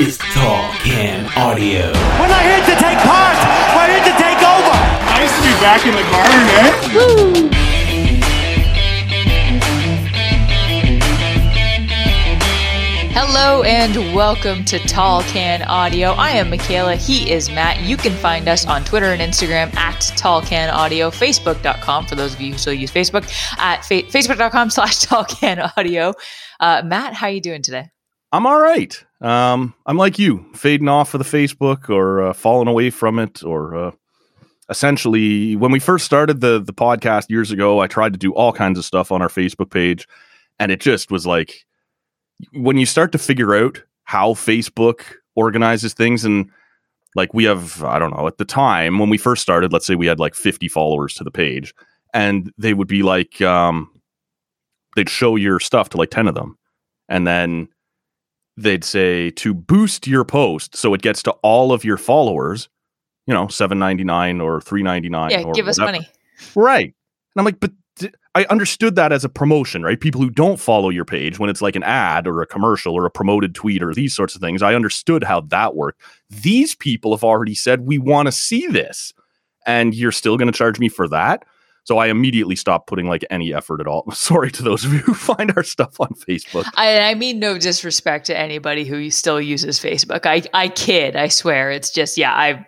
Is Tall Can Audio. We're not here to take part. We're here to take over. Nice to be back in the garden, eh? Hello and welcome to Tall Can Audio. I am Michaela. He is Matt. You can find us on Twitter and Instagram at Tall Can Audio, Facebook.com for those of you who still use Facebook at fa- Facebook.com slash Tall Can Audio. Uh, Matt, how are you doing today? I'm all right. Um, I'm like you, fading off of the Facebook or uh, falling away from it, or uh, essentially, when we first started the the podcast years ago, I tried to do all kinds of stuff on our Facebook page, and it just was like when you start to figure out how Facebook organizes things, and like we have, I don't know, at the time when we first started, let's say we had like 50 followers to the page, and they would be like, um, they'd show your stuff to like 10 of them, and then they'd say to boost your post so it gets to all of your followers, you know, seven ninety nine or three ninety nine. Yeah, or give us whatever. money. right? And I'm like, but I understood that as a promotion, right? People who don't follow your page when it's like an ad or a commercial or a promoted tweet or these sorts of things, I understood how that worked. These people have already said we want to see this, and you're still going to charge me for that. So I immediately stopped putting like any effort at all. Sorry to those of you who find our stuff on Facebook. I, I mean no disrespect to anybody who still uses Facebook. I, I kid, I swear. It's just, yeah, I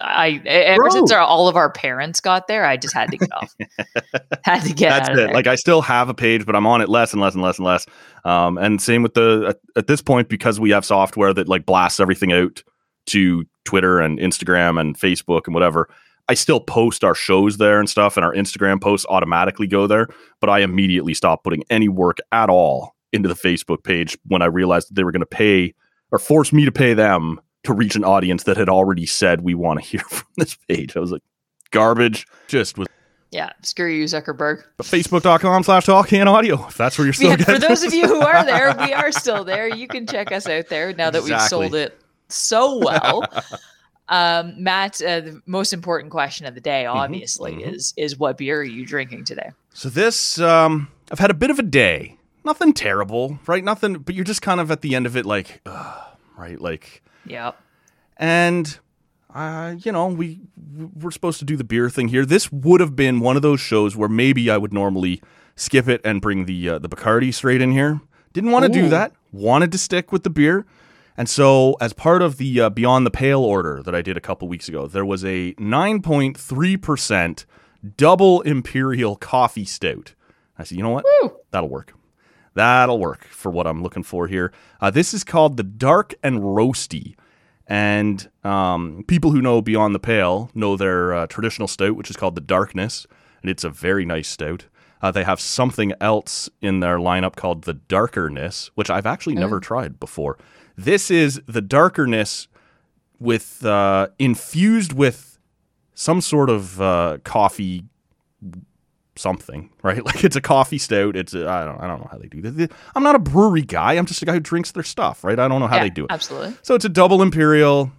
I ever Bro. since our, all of our parents got there, I just had to get off. had to get That's out it. there. Like I still have a page, but I'm on it less and less and less and less. Um, and same with the at, at this point because we have software that like blasts everything out to Twitter and Instagram and Facebook and whatever. I still post our shows there and stuff, and our Instagram posts automatically go there. But I immediately stopped putting any work at all into the Facebook page when I realized that they were going to pay or force me to pay them to reach an audience that had already said we want to hear from this page. I was like, garbage. Just was yeah, screw you, Zuckerberg. facebook.com slash Tall Can Audio if that's where you're still Yeah, for those of you who are there, we are still there. You can check us out there now that we've sold it so well. Um, Matt, uh, the most important question of the day, obviously, mhm. is is what beer are you drinking today? so this um i've had a bit of a day. Nothing terrible right? Nothing but you're just kind of at the end of it like ugh, right? Like Yep. and uh, you know we we're supposed to do the beer thing here. This would have been one of those shows where maybe i would normally skip it and bring the uh, the bacardi straight in here. Didn't want to do that. Wanted to stick with the beer and so as part of the uh, beyond the pale order that i did a couple weeks ago there was a 9.3% double imperial coffee stout i said you know what Woo. that'll work That'll work for what I'm looking for here. Uh, this is called the Dark and Roasty. And um, people who know Beyond the Pale know their uh, traditional stout, which is called the Darkness. And it's a very nice stout. Uh, they have something else in their lineup called the Darkerness, which I've actually never tried before. This is the Darkerness with uh, infused with some sort of uh, coffee something, right? Like it's a coffee stout. It's I don't I don't know how they do this. I'm not a brewery guy. I'm just a guy who drinks their stuff, right? I don't know how Yeah, they do it. Absolutely. So it's a double imperial,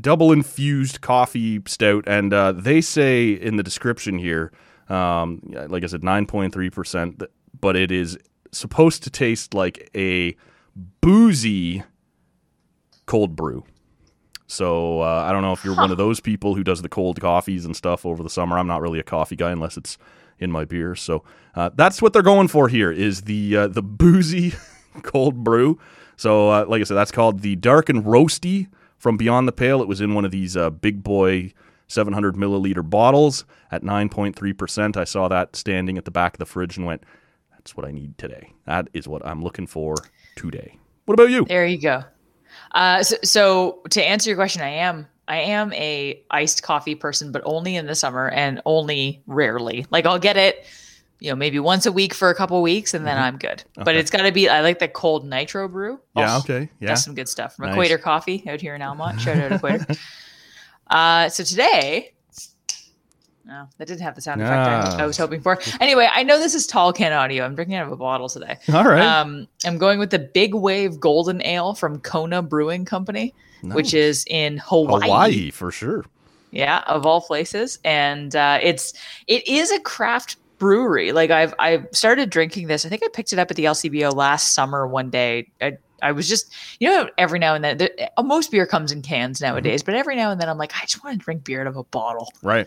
double infused coffee stout, and uh, they say in the description here, um, like I said, nine point three percent, but it is supposed to taste like a boozy cold brew. So uh, I don't know if you're one of those people who does the cold coffees and stuff over the summer. I'm not really a coffee guy unless it's in my beer. So uh, that's what they're going for here is the uh, the boozy cold brew. So, uh, like I said, that's called the Dark and Roasty from Beyond the Pale. It was in one of these uh, big boy 700 milliliter bottles at 9.3%. I saw that standing at the back of the fridge and went, that's what I need today. That is what I'm looking for today. What about you? There you go. Uh, so, so to answer your question, I am I am a iced coffee person, but only in the summer and only rarely. Like I'll get it, you know, maybe once a week for a couple weeks, and then I'm good. But it's got to be. I like the cold nitro brew. Yeah, Oh, okay. Yeah. That's some good stuff from Nice. Equator Coffee out here in Almonte. Shout out to Equator. uh, so today, no, that didn't have the sound effect I, Ah. I was hoping for. Anyway, I know this is tall can audio. I'm drinking out of a bottle today. All right. Um, I'm going with the Big Wave Golden Ale from Kona Brewing Company, which is in Hawaii. Hawaii, for sure. Yeah, of all places, and uh, it's it is a craft brewery. Like I've I've started drinking this. I think I picked it up at the LCBO last summer one day. I, I was just you know every now and then there, most beer comes in cans nowadays, but every now and then I'm like I just want to drink beer out of a bottle. Right.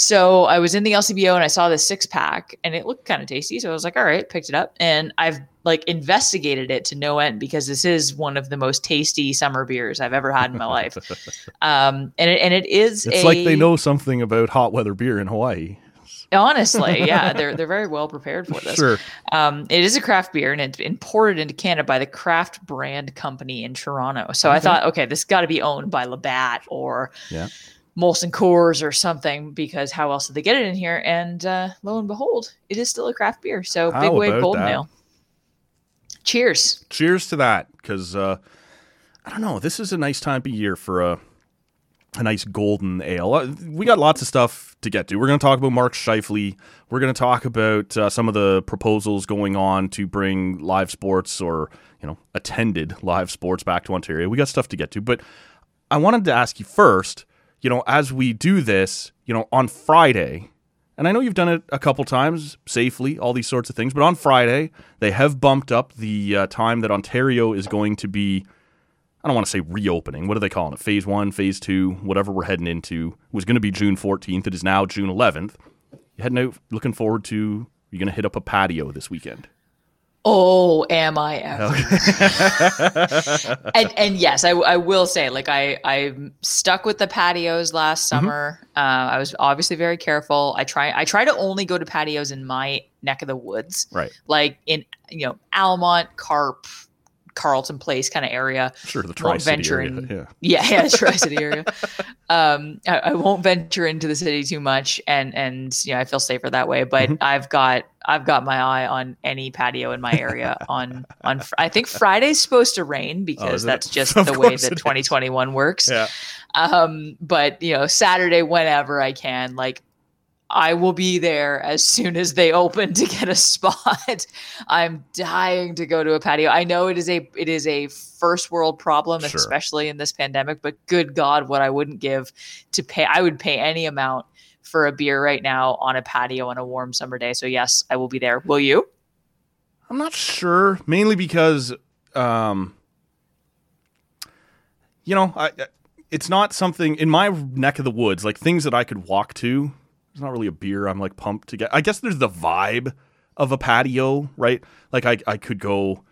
So I was in the LCBO and I saw this six pack and it looked kind of tasty. So I was like, all right, picked it up. And I've like investigated it to no end because this is one of the most tasty summer beers I've ever had in my life. Um, and it, and it is It's a, like they know something about hot weather beer in Hawaii. honestly, yeah, they're, they're very well prepared for this. Sure. Um, it is a craft beer and it's imported into Canada by the Craft Brand Company in Toronto. So I thought, okay, this got to be owned by Labatt or Yeah. Molson Coors or something because how else did they get it in here? And uh, lo and behold, it is still a craft beer. So How Big Wave Golden? Ale. Cheers. Cheers to that, because uh, I don't know. This is a nice time of year for a a nice golden ale. Uh, We got lots of stuff to get to. We're going to talk about Mark Scheifele. We're going to talk about uh, some of the proposals going on to bring live sports or you know attended live sports back to Ontario. We got stuff to get to, but I wanted to ask you first. You know, as we do this, you know, on Friday, and I know you've done it a couple times safely, all these sorts of things, but on Friday, they have bumped up the uh, time that Ontario is going to be. I don't want to say reopening. What are they calling it? Phase one, phase two, whatever we're heading into. Was going to be June 14th. It is now June 11th. You heading out, looking forward to, you're going to hit up a patio this weekend. Oh, am I ever? and and yes, I, I will say, like I I stuck with the patios last summer. Uh, I was obviously very careful. I try I try to only go to patios in my neck of the woods, Right. like in you know Almonte, Carp, Carleton Place kind of area. Sure, the Tri-City venture area. in- Yeah. Yeah, yeah, Tri City area. Um, I, I won't venture into the city too much, and and you know I feel safer that way. But I've got I've got my eye on any patio in my area. on on Fr- I think Friday's supposed to rain because is it? that's just Of the way that it that is. 2021 works. Yeah. Um, but you know Saturday whenever I can, like I will be there as soon as they open to get a spot. I'm dying to go to a patio. I know it is a it is a first world problem, Sure. especially in this pandemic. But good God, what I wouldn't give to pay! I would pay any amount for a beer right now on a patio on a warm summer day. So yes, I will be there. Will you? I'm not sure, mainly because, um, you know, I, I- it's not something in my neck of the woods, like things that I could walk to. It's not really a beer I'm like pumped to get. I guess there's the vibe of a patio, right? Like I, I could go,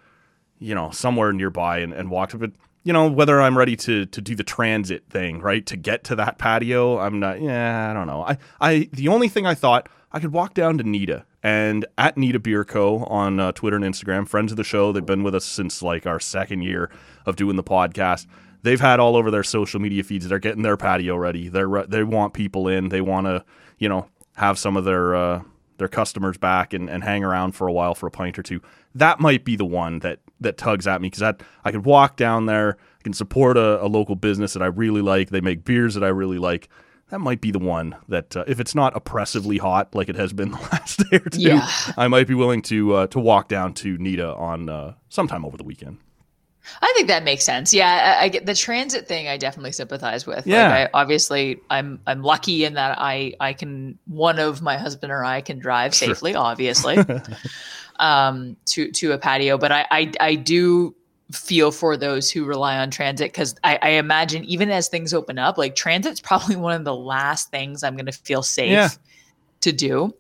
you know, somewhere nearby and, and walk to it. You know, whether I'm ready to to do the transit thing, right? To get to that patio, I'm not. Yeah, I don't know. I, I the only thing I thought I could walk down to Nita and at Nita Beer Co. on uh, Twitter and Instagram, friends of the show. They've been with us since like our second year of doing the podcast. They've had all over their social media feeds. They're getting their patio ready. They're re- they want people in. They want to you know have some of their uh, their customers back and, and hang around for a while for a pint or two. That might be the one that that tugs at me because that I could walk down there. I can support a, a local business that I really like. They make beers that I really like. That might be the one that uh, if it's not oppressively hot like it has been the last day or two, Yeah. I might be willing to uh, to walk down to Nita on uh, sometime over the weekend. I think that makes sense. Yeah, I, I get the transit thing. I definitely sympathize with. Yeah. like I, obviously, I'm I'm lucky in that I I can one of my husband or I can drive Sure. safely, obviously, um, to to a patio. But I I, I do feel for those who rely on transit because I, I imagine even as things open up, like transit's probably one of the last things I'm going to feel safe Yeah. to do.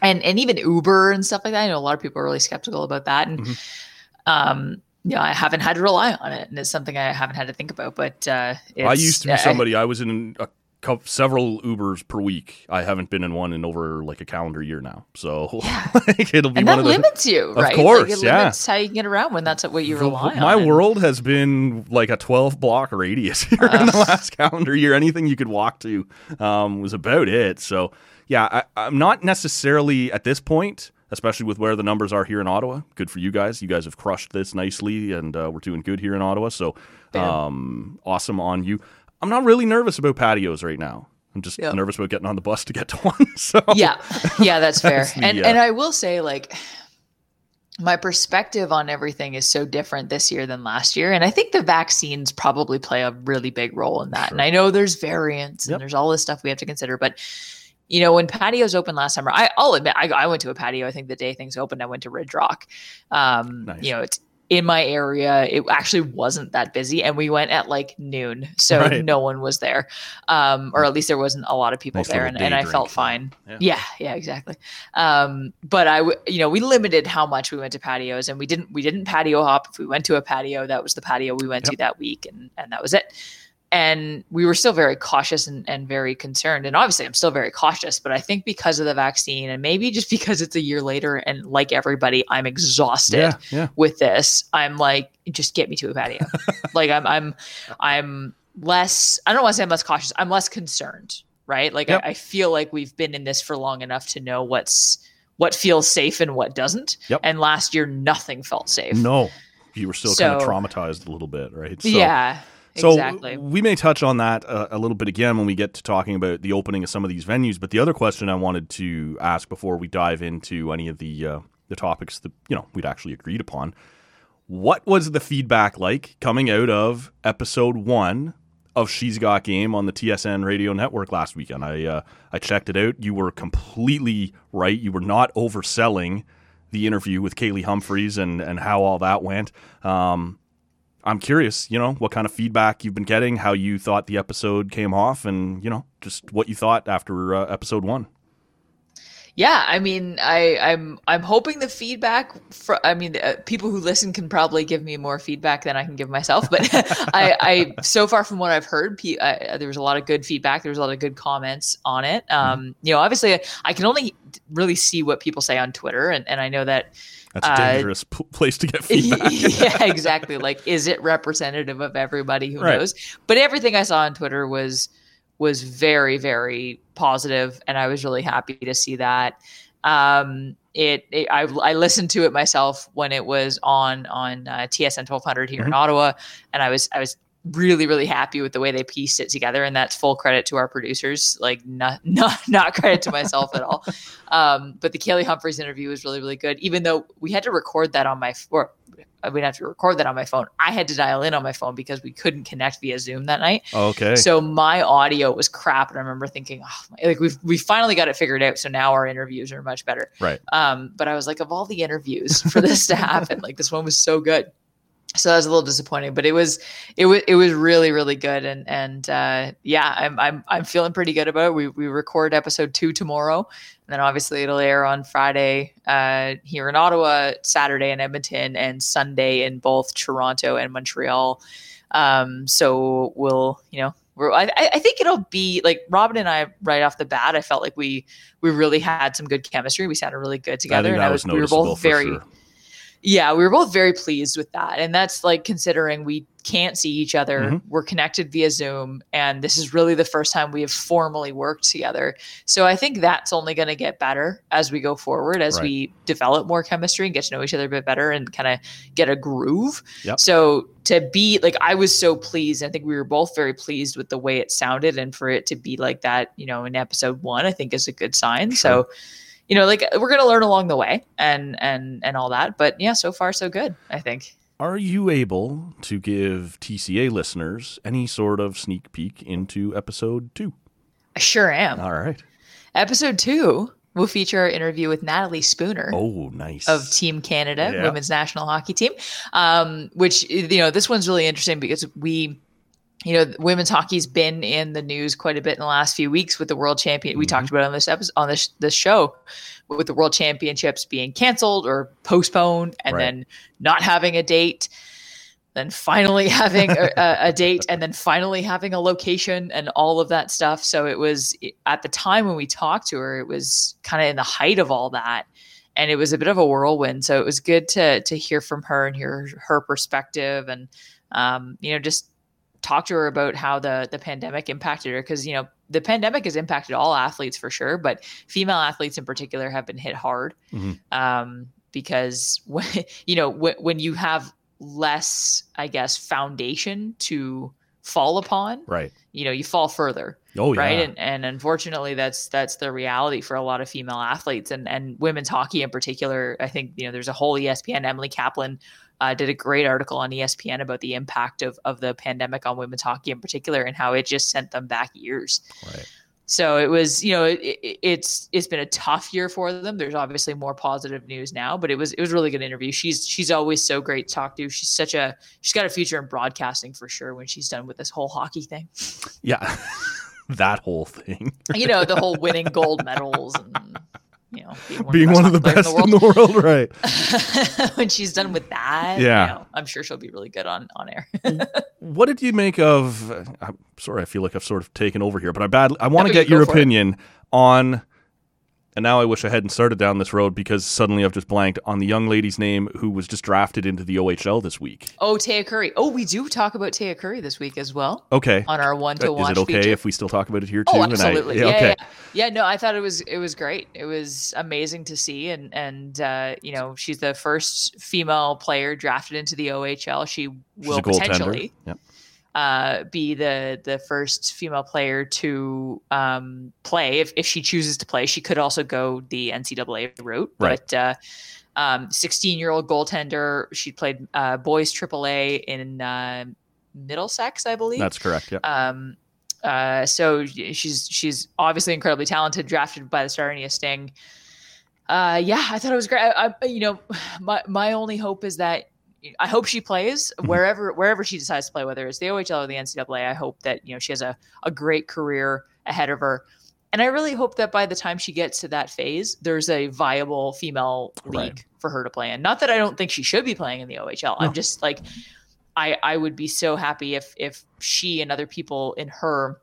And and even Uber and stuff like that. I know a lot of people are really skeptical about that. And Mm-hmm. um you know, I haven't had to rely on it, and it's something I haven't had to think about. But uh, I used to be somebody. I was in a couple, several Ubers per week. I haven't been in one in over like a calendar year now. So like, it'll be and one that of the. limits you, Of right? course, like, it yeah. how you can get around when that's what you the- rely on. my world has been like a 12 block radius here in the last calendar year. Anything you could walk to um, was about it. So, yeah, I, I'm not necessarily at this point, especially with where the numbers are here in Ottawa. Good for you guys. You guys have crushed this nicely, and uh, we're doing good here in Ottawa. So, um, awesome on you. I'm not really nervous about patios right now. I'm just Yep. nervous about getting on the bus to get to one. So, yeah yeah that's fair That's the, and uh, and i will say like my perspective on everything is so different this year than last year and i think the vaccines probably play a really big role in that and i know there's variants Yep. and there's all this stuff we have to consider but you know when patios opened last summer I, i'll admit I, I went to a patio i think the day things opened i went to ridge rock. Um Nice. you know it's in my area it actually wasn't that busy and we went at like noon so Right. no one was there. Um or at least there wasn't a lot of people Nice there and, and i felt fine. Yeah. yeah yeah exactly. Um but i w- you know we limited how much we went to patios and we didn't we didn't patio hop. If we went to a patio that was the patio we went to that week and and that was it and we were still very cautious and, and very concerned and obviously i'm still very cautious but i think because of the vaccine and maybe just because it's a year later and like everybody i'm exhausted yeah, yeah. with this i'm like just get me to a patio like i'm i'm i'm less i don't want to say i'm less cautious i'm less concerned right like Yep. I, I feel like we've been in this for long enough to know what's what feels safe and what doesn't Yep. and last year nothing felt safe No, you were still kind of traumatized a little bit, right? So- yeah So exactly we may touch on that uh, a little bit again when we get to talking about the opening of some of these venues. But the other question I wanted to ask before we dive into any of the uh, the topics that you know we'd actually agreed upon, what was the feedback like coming out of episode one of She's Got Game on the TSN radio network last weekend? I uh, I checked it out. You were completely right. You were not overselling the interview with Kaylee Humphries and and how all that went. Um, I'm curious, you know, what kind of feedback you've been getting, how you thought the episode came off, and you know, just what you thought after uh, episode one. Yeah, I mean, I, I'm I'm hoping the feedback. For, I mean, uh, people who listen can probably give me more feedback than I can give myself. But I, I, so far from what I've heard, pe- I, there was a lot of good feedback. There was a lot of good comments on it. Um, you know, obviously, I can only really see what people say on Twitter, and, and I know that That's a Uh, dangerous p- place to get feedback. yeah, exactly. Like, is it representative of everybody who Right. knows? But everything I saw on Twitter was was very, very positive, and I was really happy to see that. Um, it, it I, I listened to it myself when it was on on uh, TSN 1200 here in Ottawa, and I was I was really really happy with the way they pieced it together and that's full credit to our producers like not not not credit to myself at all um but the Kaylee Humphries interview was really really good even though we had to record that on my or I would have to record that on my phone. I had to dial in on my phone because we couldn't connect via Zoom that night. Okay. So my audio was crap, and I remember thinking, oh, my- like we've we finally got it figured out. So now our interviews are much better. Right. Um, but I was like, of all the interviews for this to happen, like this one was so good. So that was a little disappointing, but it was it was it was really really good, and and uh, yeah, I'm I'm I'm feeling pretty good about it. We we record episode two tomorrow, and then obviously it'll air on Friday uh, here in Ottawa, Saturday in Edmonton, and Sunday in both Toronto and Montreal. Um, so we'll you know we're, I, I think it'll be like Robin and I right off the bat. I felt like we we really had some good chemistry. We sounded really good together, and I was was we were both very sure. Yeah, we were both very pleased with that. And that's like considering we can't see each other. Mhm. We're connected via Zoom. And this is really the first time we have formally worked together. So I think that's only going to get better as we go forward, as Right. we develop more chemistry and get to know each other a bit better and kind of get a groove. Yep. So to be like, I was so pleased. I think we were both very pleased with the way it sounded. And for it to be like that, you know, in episode one, I think is a good sign. So, you know, like we're gonna learn along the way and and and all that. But yeah, so far so good. I think. Are you able to give TCA listeners any sort of sneak peek into episode two? I sure am. All right. Episode two will feature our interview with Natalie Spooner. Oh, nice. Of Team Canada, Yeah. women's national hockey team, um, which you know this one's really interesting because we, you know, women's hockey's been in the news quite a bit in the last few weeks with the world champion. We talked about on this episode on this this show with the world championships being canceled or postponed and Right. then not having a date. then finally having a, a, date and then finally having a location and all of that stuff. So it was at the time when we talked to her, it was kind of in the height of all that. And it was a bit of a whirlwind. So it was good to to hear from her and hear her perspective and um, you know, just talk to her about how the the pandemic impacted her because you know the pandemic has impacted all athletes for sure, but female athletes in particular have been hit hard mm-hmm. um, because when, you know when, when you have less, I guess, foundation to fall upon, right? You know, you fall further. Oh yeah. Right. And and unfortunately that's that's the reality for a lot of female athletes and and women's hockey in particular. I think, you know, there's a whole ESPN Emily Kaplan uh, did a great article on ESPN about the impact of of the pandemic on women's hockey in particular and how it just sent them back years. Right. So it was, you know, it, it, it's it's been a tough year for them. There's obviously more positive news now, but it was it was a really good interview. She's she's always so great to talk to. She's such a she's got a future in broadcasting for sure when she's done with this whole hockey thing. Yeah, that whole thing. you know, the whole winning gold medals and you know, being one, being of, the one of the best in the world, in the world right? when she's done with that, yeah, you know, I'm sure she'll be really good on on air. what did you make of? I'm sorry, I feel like I've sort of taken over here, but I badly I want to get your opinion on and now I wish I hadn't started down this road because suddenly I've just blanked on the young lady's name who was just drafted into the OHL this week. Oh, Taya Currie. Oh, we do talk about Taya Currie this week as well. Okay. On our one to watch. Is it okay feature. if we still talk about it here too? Oh, absolutely. I, yeah, okay. Yeah, yeah, no, I thought it was it was great. It was amazing to see, and and uh, you know she's the first female player drafted into the OHL. She will potentially. Yep uh, be the the first female player to um, play. If, if she chooses to play, she could also go the NCAA route. Right. But uh, um, 16 year old goaltender, she played uh, boys AAA in uh, Middlesex, I believe. That's correct. Yeah. Um, uh, so she's she's obviously incredibly talented, drafted by the Sarnia Sting. Uh, yeah, I thought it was great. I, I, you know, my my only hope is that I hope she plays mm-hmm. wherever wherever she decides to play, whether it's the OHL or the NCAA. I hope that you know she has a, a great career ahead of her. And I really hope that by the time she gets to that phase, there's a viable female league right. for her to play in. Not that I don't think she should be playing in the OHL. No. I'm just like I I would be so happy if if she and other people in her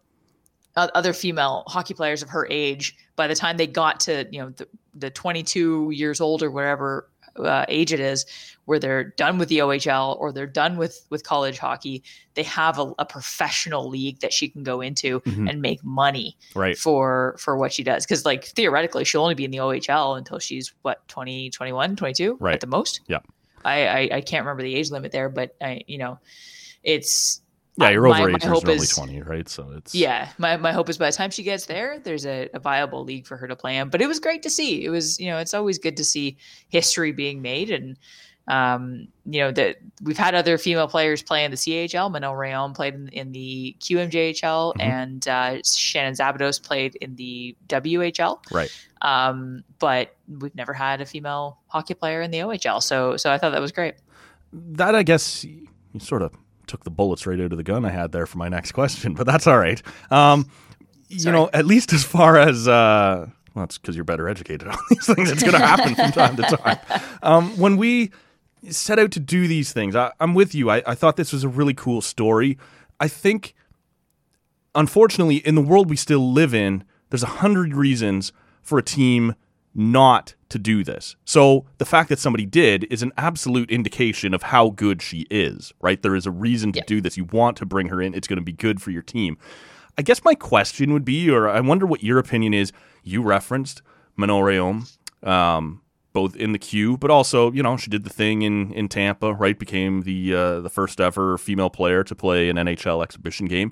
other female hockey players of her age by the time they got to you know the, the 22 years old or whatever uh, age it is, where they're done with the OHL or they're done with with college hockey, they have a, a professional league that she can go into mm-hmm. and make money right. for for what she does. Because like theoretically, she'll only be in the OHL until she's what 20, 21, 22 right. at the most. Yeah, I, I I can't remember the age limit there, but I you know, it's yeah, you're over my, age. My only twenty, right? So it's yeah. My my hope is by the time she gets there, there's a, a, viable league for her to play in. But it was great to see. It was you know it's always good to see history being made, and um, you know that we've had other female players play in the CHL. Manon Rhéaume played in, in the QMJHL, mm-hmm. and uh, Shannon Szabados played in the WHL. Right. Um, but we've never had a female hockey player in the OHL. So so I thought that was great. That I guess you sort of took the bullets right out of the gun I had there for my next question, but that's all right. Um, you know, at least as far as uh, well, it's because you're better educated on these things. It's going to happen from time to time. Um, when we set out to do these things, I, am with you. I, I thought this was a really cool story. I think, unfortunately, in the world we still live in, there's a hundred reasons for a team not to do this. So the fact that somebody did is an absolute indication of how good she is, right? There is a reason to yeah. do this. You want to bring her in, it's going to be good for your team. I guess my question would be, or I wonder what your opinion is. You referenced Manon Rhéaume, um, both in the queue, but also, you know, she did the thing in, in Tampa, right? Became the uh, the first ever female player to play an NHL exhibition game.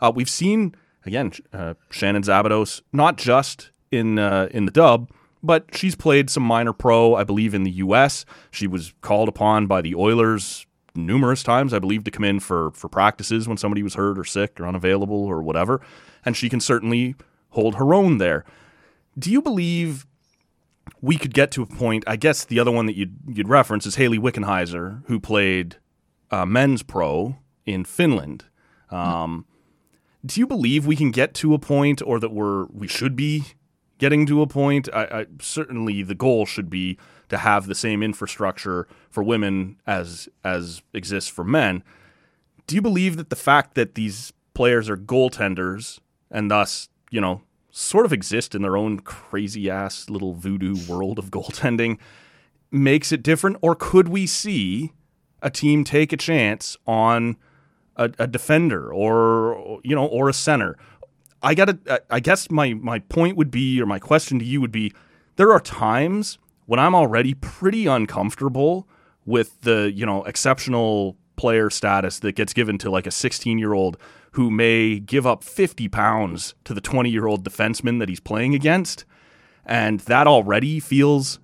Uh, we've seen again uh, Shannon Szabados, not just in uh, in the dub, but she's played some minor pro, I believe, in the U.S. She was called upon by the Oilers numerous times, I believe, to come in for for practices when somebody was hurt or sick or unavailable or whatever, and she can certainly hold her own there. Do you believe we could get to a point? I guess the other one that you'd you'd reference is Hayley Wickenheiser, who played uh, men's pro in Finland. Um, do you believe we can get to a point, or that we're we should be getting to a point. I, I certainly the goal should be to have the same infrastructure for women as as exists for men. Do you believe that the fact that these players are goaltenders and thus, you know, sort of exist in their own crazy ass little voodoo world of goaltending makes it different? Or could we see a team take a chance on a, a defender or you know or a center? I got to I guess my my point would be or my question to you would be there are times when I'm already pretty uncomfortable with the, you know, exceptional player status that gets given to like a 16 year old who may give up 50 pounds to the 20 year old defenseman that he's playing against. And that already feels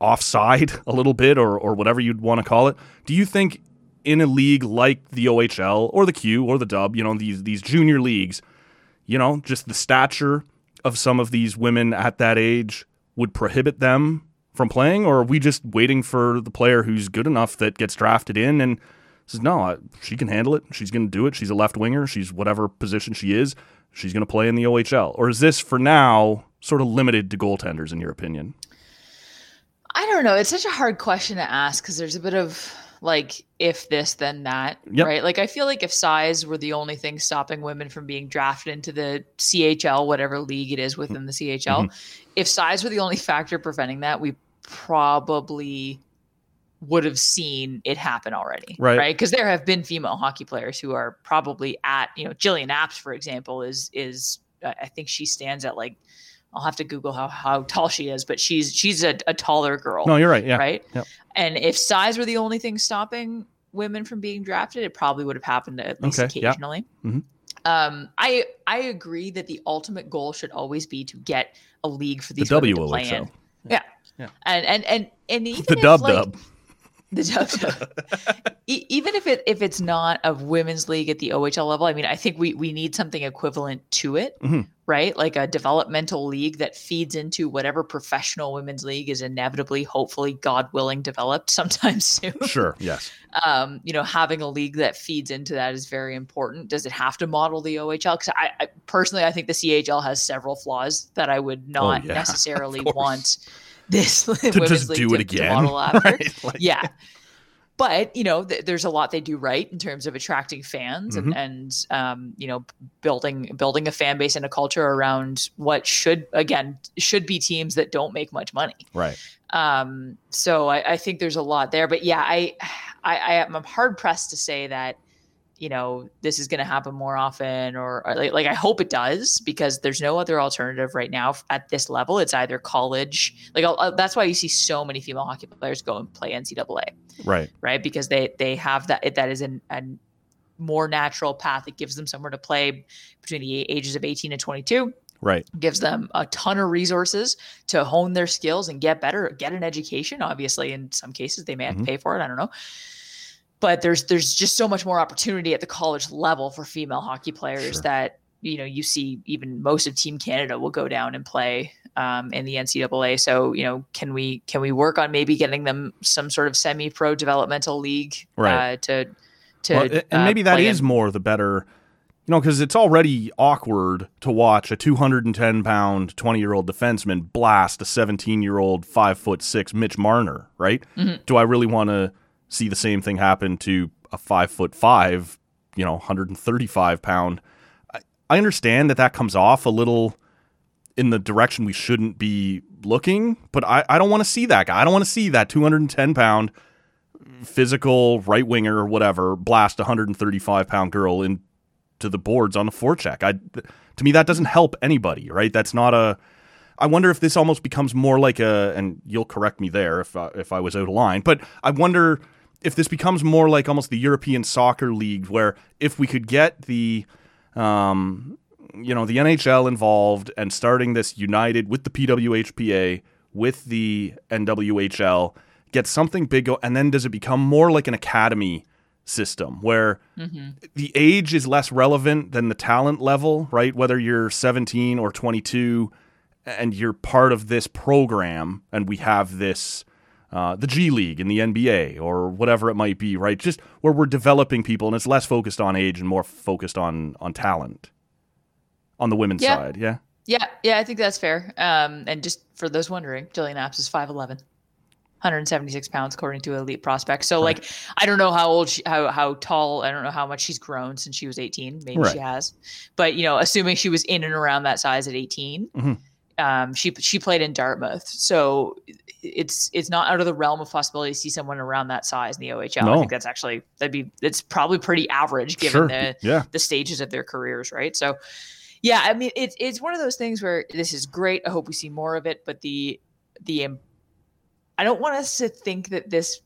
offside a little bit or, or whatever you'd want to call it. Do you think in a league like the OHL or the Q or the Dub, you know, these, these junior leagues, you know, just the stature of some of these women at that age would prohibit them from playing, or are we just waiting for the player who's good enough that gets drafted in and says, no, I, she can handle it. She's going to do it. She's a left winger. She's whatever position she is. She's going to play in the OHL. Or is this for now sort of limited to goaltenders, in your opinion? I don't know. It's such a hard question to ask because there's a bit of like if this then that yep. right like i feel like if size were the only thing stopping women from being drafted into the chl whatever league it is within the chl mm-hmm. if size were the only factor preventing that we probably would have seen it happen already right right because there have been female hockey players who are probably at you know jillian apps for example is is i think she stands at like I'll have to Google how, how tall she is, but she's she's a, a taller girl. No, you're right. Yeah. Right. Yep. And if size were the only thing stopping women from being drafted, it probably would have happened at least okay. occasionally. Mm-hmm. Um, I I agree that the ultimate goal should always be to get a league for these the women to play in. Yeah. yeah. And and and and even the dub like, dub the dub even if it if it's not a women's league at the OHL level, I mean, I think we we need something equivalent to it, mm-hmm. right? Like a developmental league that feeds into whatever professional women's league is inevitably, hopefully, God willing, developed sometime soon. Sure. Yes. Um, you know, having a league that feeds into that is very important. Does it have to model the OHL? Because I, I, personally, I think the CHL has several flaws that I would oh, not oh, yeah. necessarily want this to just do it again. To model after. Right? Like, yeah. But you know, th- there's a lot they do right in terms of attracting fans mm-hmm. and, and um, you know, building building a fan base and a culture around what should again should be teams that don't make much money. Right. Um, so I, I think there's a lot there. But yeah, I I, I am hard pressed to say that you know this is going to happen more often or, or like, like, i hope it does because there's no other alternative right now at this level. It's either college like I'll, I'll, that's why you see so many female hockey players go and play ncaa right. Right? Because they they have that that is an, a more natural path. It gives them somewhere to play between the ages of 18 and 22 right. Gives them a ton of resources to hone their skills and get better get an education obviously. In some cases they may have mm-hmm. to pay for it. I don't know but there's there's just so much more opportunity at the college level for female hockey players sure. that you know you see even most of Team Canada will go down and play um, in the NCAA. So you know, can we can we work on maybe getting them some sort of semi-pro developmental league right. uh, to to well, and uh, maybe that is in. more the better. You know, because it's already awkward to watch a 210 pound, 20 year old defenseman blast a 17 year old, five foot six Mitch Marner, right? Mm-hmm. Do I really want to see the same thing happen to a five foot five, you know, 135 pound. I, I understand that that comes off a little in the direction we shouldn't be looking, but I, I don't want to see that guy. I don't want to see that 210 pound physical right winger or whatever blast a 135 pound girl into the boards on the forecheck. I, to me, that doesn't help anybody, right? That's not a. I wonder if this almost becomes more like a, and you'll correct me there if uh, if I was out of line, but I wonder if this becomes more like almost the European soccer league, where if we could get the, um, you know, the NHL involved and starting this united with the PWHPA with the NWHL, get something big, and then does it become more like an academy system where mm-hmm. the age is less relevant than the talent level, right? Whether you're 17 or 22 and you're part of this program and we have this uh, the G League in the NBA or whatever it might be, right? Just where we're developing people and it's less focused on age and more focused on on talent on the women's yeah. side. Yeah. Yeah, yeah, I think that's fair. Um, and just for those wondering, Jillian Apps is 5'11", 176 pounds according to Elite Prospect. So like, I don't know how old, she, how how tall. I don't know how much she's grown since she was 18. Maybe Right. she has, but you know, assuming she was in and around that size at 18, Mhm. Um, she she played in Dartmouth. So it's it's not out of the realm of possibility to see someone around that size in the OHL. I think that's actually that'd be it's probably pretty average given Sure. the Yeah. the stages of their careers, right? So, yeah, I mean, it's it's one of those things where this is great. I hope we see more of it, but the the I don't want us to think that this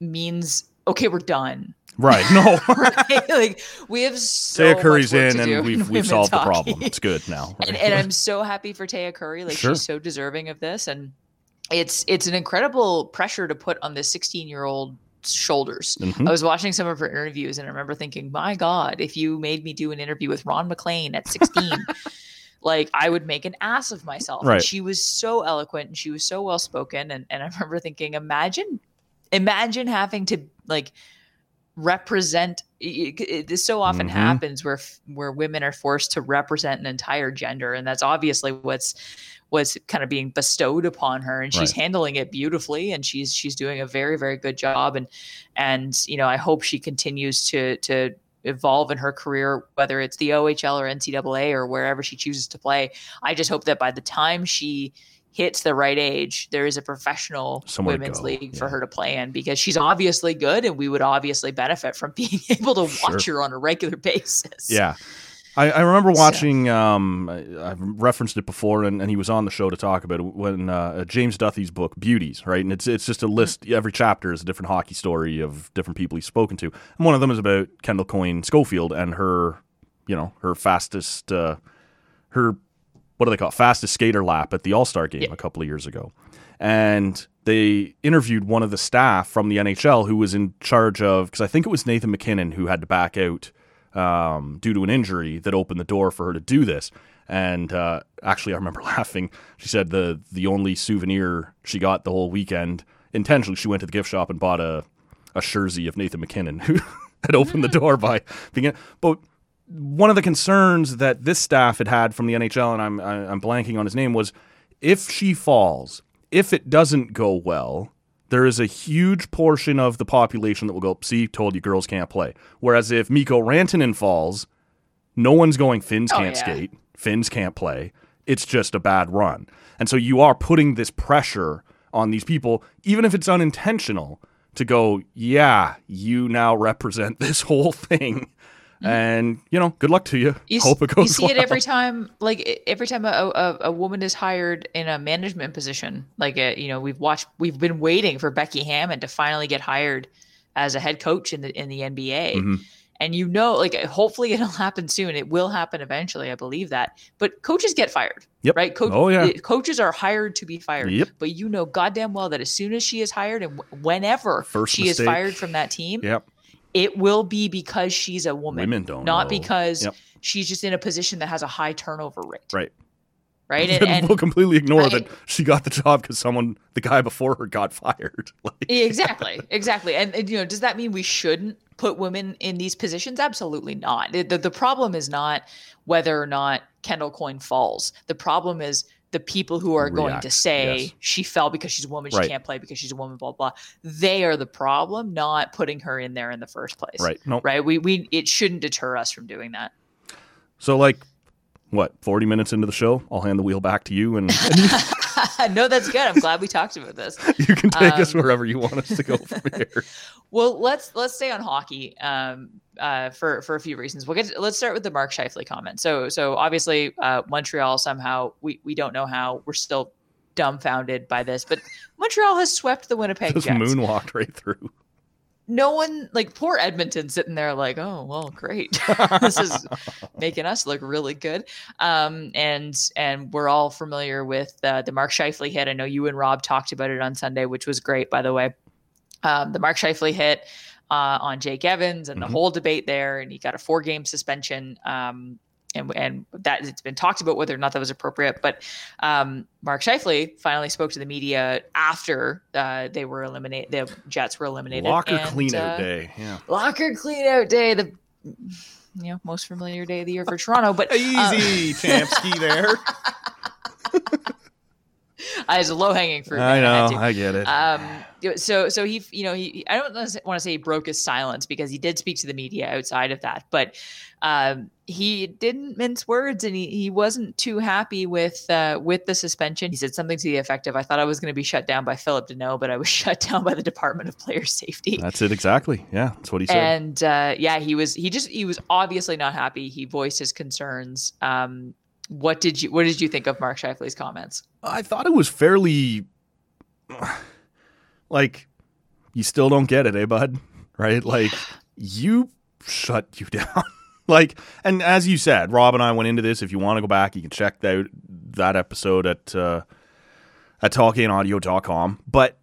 means okay, we're done. Right. No. right? Like we have so Taya Currie's in, and we've we've solved the problem. It's good now. and, and I'm so happy for Taya Currie. Like Sure. she's so deserving of this, and it's it's an incredible pressure to put on this 16 year old shoulders. Mhm. I was watching some of her interviews, and I remember thinking, "My God, if you made me do an interview with Ron MacLean at 16." Like I would make an ass of myself. And she was so eloquent and she was so well spoken. And, and I remember thinking, imagine, imagine having to like represent it, it- this so often Mhm. happens where where women are forced to represent an entire gender and that's obviously what's what's kind of being bestowed upon her and she's Right. handling it beautifully and she's she's doing a very very good job and and you know I hope she continues to to evolve in her career whether it's the OHL or NCAA or wherever she chooses to play I just hope that by the time she hits the right age there is a professional Somewhere women's league for yeah. her to play in because she's obviously good and we would obviously benefit from being able to watch Sure. her on a regular basis Yeah. I, I remember So- watching. Um, I, I've referenced it before, and, and he was on the show to talk about it when uh, James Duthie's book "Beauties," right? And it's it's just a list. Every chapter is a different hockey story of different people he's spoken to, and one of them is about Kendall Coyne Schofield and her, you know, her fastest, uh, her what do they call it? fastest skater lap at the All Star game Yeah. a couple of years ago, and they interviewed one of the staff from the NHL who was in charge of because I think it was Nathan MacKinnon who had to back out um, due to an injury that opened the door for her to do this. And uh, actually, I remember laughing. She said the the only souvenir she got the whole weekend intentionally, she went to the gift shop and bought a a jersey of Nathan MacKinnon who had opened the door by being. But one of the concerns that this staff had had from the NHL, and I'm I'm blanking on his name, was if she falls, if it doesn't go well, there is a huge portion of the population that will go, "See, told you, girls can't play." Whereas if Mikko Rantanen falls, no one's going, "Finns Oh, can't yeah. skate, Finns can't play." It's just a bad run, and so you are putting this pressure on these people, even if it's unintentional, to go, "Yeah, you now represent this whole thing." And you know, good luck to you. Mm-hmm. You, Hope it goes you see well. it every time, like every time a, a, a woman is hired in a management position. Like, uh you know, we've watched, we've been waiting for Becky Hammon to finally get hired as a head coach in the in the NBA. Mhm. And you know, like, hopefully it'll happen soon. It will happen eventually. I believe that. But coaches get fired, Yep. right? Coach, Oh, yeah. uh, coaches are hired to be fired. Yep. But you know goddamn well that as soon as she is hired and whenever First she mistake. is fired from that team, Yep. It will be because she's a woman, Women don't not know. because Yep. she's just in a position that has a high turnover rate. Right. Right. And, and we'll completely ignore that she got the job because someone, the guy before her, got fired. Like, exactly, exactly. And, and, you know, does that mean we shouldn't put women in these positions? Absolutely not. The, the, the problem is not whether or not Kendall Coyne falls. The problem is the people who are going to say yes. she fell because she's a woman, she Right. can't play because she's a woman, blah blah. They are the problem, not putting her in there in the first place. right. No. Right. We we it shouldn't deter us from doing that. So, like, what, 40 minutes into the show, I'll hand the wheel back to you and, and no, that's good. I'm glad we talked about this. you can take us Um, wherever you want us to go from here. Well, let's let's stay on hockey um, uh, for for a few reasons. We'll get to- let's start with the Mark Scheifele comment. So so obviously uh, Montreal somehow we we don't know how we're still dumbfounded by this, but Montreal has swept the Winnipeg Just Jets. moonwalked right through. No one like poor Edmonton sitting there like oh well great this is making us look really good. Um, and and we're all familiar with uh, the Mark Scheifele hit. I know you and Rob talked about it on Sunday, which was great by the way. Um, the Mark Scheifele hit uh, on Jake Evans and the Mhm. whole debate there, and he got a four game suspension. Um, and, and that it's been talked about whether or not that was appropriate. But um, Mark Scheifele finally spoke to the media after uh, they were eliminated. The Jets were eliminated. Locker and, clean out uh, day. Yeah. Locker clean out day. The you know most familiar day of the year for Toronto. But easy Champsky there. as a low hanging fruit. I know, I get it. Um, so so he you know he I don't want to say he broke his silence because he did speak to the media outside of that, but um, he didn't mince words and he, he wasn't too happy with uh, with the suspension. He said something to the effect of, "I thought I was going to be shut down by Philip Danault, but I was shut down by the Department of Player Safety." That's it exactly. Yeah, that's what he said. And uh, yeah, he was he just he was obviously not happy. He voiced his concerns. Um, what did you what did you think of Mark Scheifele's comments? I thought it was fairly like you still don't get it, eh, bud? Right? Like you shut you down. like, and as you said, Rob and I went into this. If you want to go back, you can check out that episode at uh, at tallcanaudio.com. But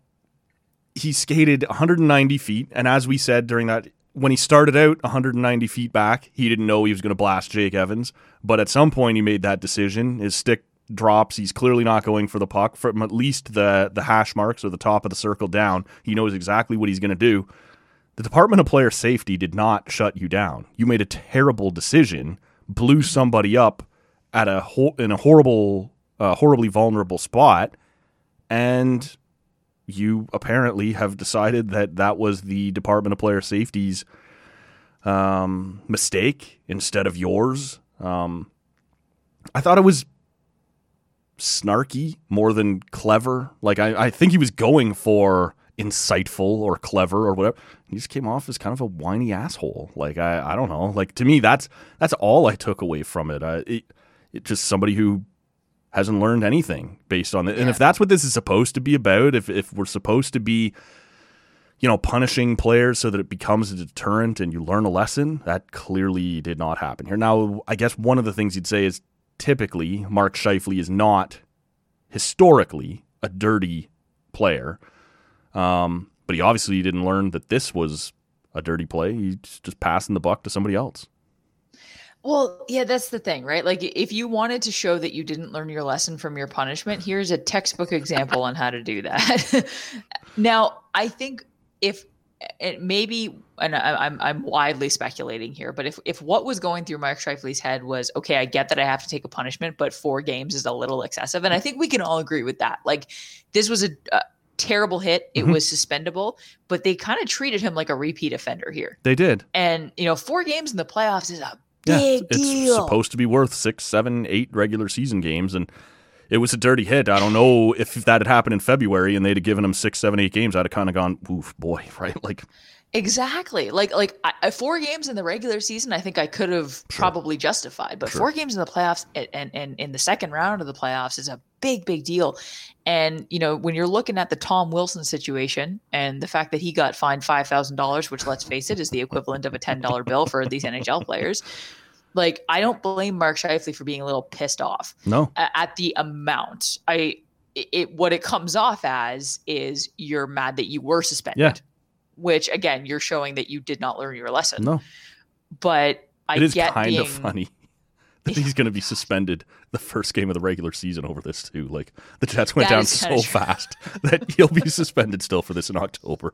he skated 190 feet, and as we said during that, when he started out 190 feet back, he didn't know he was going to blast Jake Evans. But at some point, he made that decision. His stick drops. He's clearly not going for the puck from at least the the hash marks or the top of the circle down. He knows exactly what he's going to do. The Department of Player Safety did not shut you down. You made a terrible decision, blew somebody up at a ho- in a horrible, uh, horribly vulnerable spot, and you apparently have decided that that was the Department of Player Safety's um, mistake instead of yours. Um, I thought it was snarky more than clever. Like I, I think he was going for insightful or clever or whatever. He just came off as kind of a whiny asshole. Like I, I don't know. Like to me, that's that's all I took away from it. Uh, it, it just somebody who hasn't learned anything based on it. Yeah. And if that's what this is supposed to be about, if if we're supposed to be you know, punishing players so that it becomes a deterrent and you learn a lesson. That clearly did not happen here. Now, I guess one of the things you'd say is typically Mark Scheifele is not historically a dirty player. Um, but he obviously didn't learn that this was a dirty play. He's just passing the buck to somebody else. Well, yeah, that's the thing, right? Like, if you wanted to show that you didn't learn your lesson from your punishment, here's a textbook example on how to do that. now, I think if it maybe and I, am I'm widely speculating here, but if if what was going through Mark Scheifele's head was okay, I get that I have to take a punishment, but four games is a little excessive, and I think we can all agree with that. Like this was a, a terrible hit; it mm-hmm. was suspendable, but they kind of treated him like a repeat offender here. They did, and you know, four games in the playoffs is a big yeah, it's deal. supposed to be worth six, seven, eight regular season games, and it was a dirty hit. I don't know if that had happened in February and they'd have given him six, seven, eight games. I'd have kind of gone, oof, boy, right? Like, exactly. Like, like I, four games in the regular season, I think I could have sure. probably justified, but sure. four games in the playoffs and, and, and in the second round of the playoffs is a big, big deal. And you know, when you're looking at the Tom Wilson situation and the fact that he got fined five thousand dollars, which let's face it, is the equivalent of a ten dollar bill for these NHL players like I don't blame Mark Scheifele for being a little pissed off. No, at the amount. I it what it comes off as is you're mad that you were suspended. Yeah. Which again, you're showing that you did not learn your lesson. No. But I it is kind being, of funny that he's going to be suspended the first game of the regular season over this too. Like the Jets went down so fast that he'll be suspended still for this in October.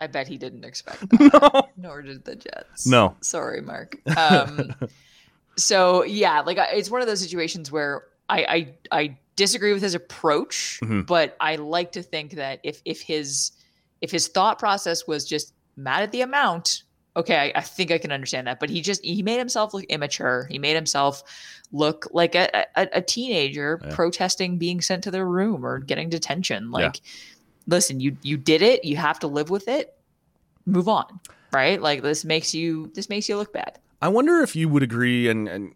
I bet he didn't expect that. No. Nor did the Jets. No. Sorry, Mark. Um, so yeah, like it's one of those situations where I I, I disagree with his approach, mm-hmm. but I like to think that if if his if his thought process was just mad at the amount, okay, I, I think I can understand that. But he just he made himself look immature. He made himself look like a, a, a teenager yeah. protesting being sent to their room or getting detention. Like, yeah. listen, you you did it. You have to live with it. Move on, right? Like this makes you this makes you look bad. I wonder if you would agree, and, and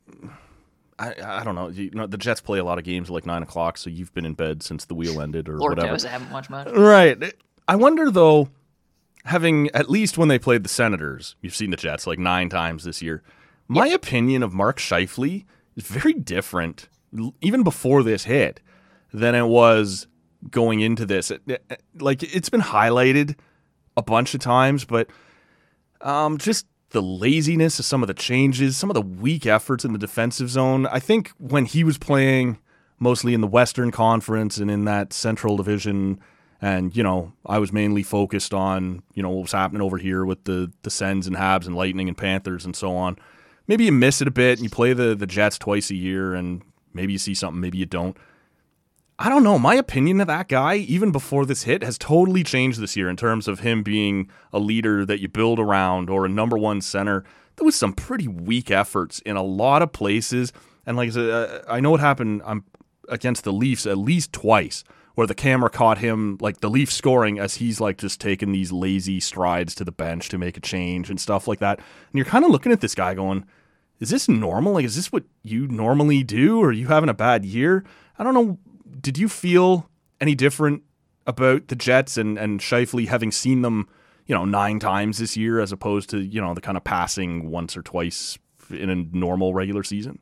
I, I don't know. You know, the Jets play a lot of games like nine o'clock, so you've been in bed since the wheel ended or Lord whatever. knows I haven't watched much. Right. I wonder though, having at least when they played the Senators, you've seen the Jets like nine times this year. My yep. opinion of Mark Scheifele is very different, even before this hit, than it was going into this. Like it's been highlighted a bunch of times, but um, just the laziness of some of the changes, some of the weak efforts in the defensive zone. I think when he was playing mostly in the Western Conference and in that Central Division, and you know, I was mainly focused on you know what was happening over here with the the Sens and Habs and Lightning and Panthers and so on. maybe you miss it a bit and you play the the Jets twice a year and maybe you see something, maybe you don't. I don't know. My opinion of that guy, even before this hit, has totally changed this year in terms of him being a leader that you build around or a number one center. There was some pretty weak efforts in a lot of places, and like I said, uh, I know what happened um, against the Leafs at least twice, where the camera caught him like the Leafs scoring as he's like just taking these lazy strides to the bench to make a change and stuff like that. And you're kind of looking at this guy going, "Is this normal? Like, is this what you normally do? Or are you having a bad year?" I don't know did you feel any different about the Jets and and Scheifele having seen them, you know, nine times this year as opposed to you know the kind of passing once or twice in a normal regular season?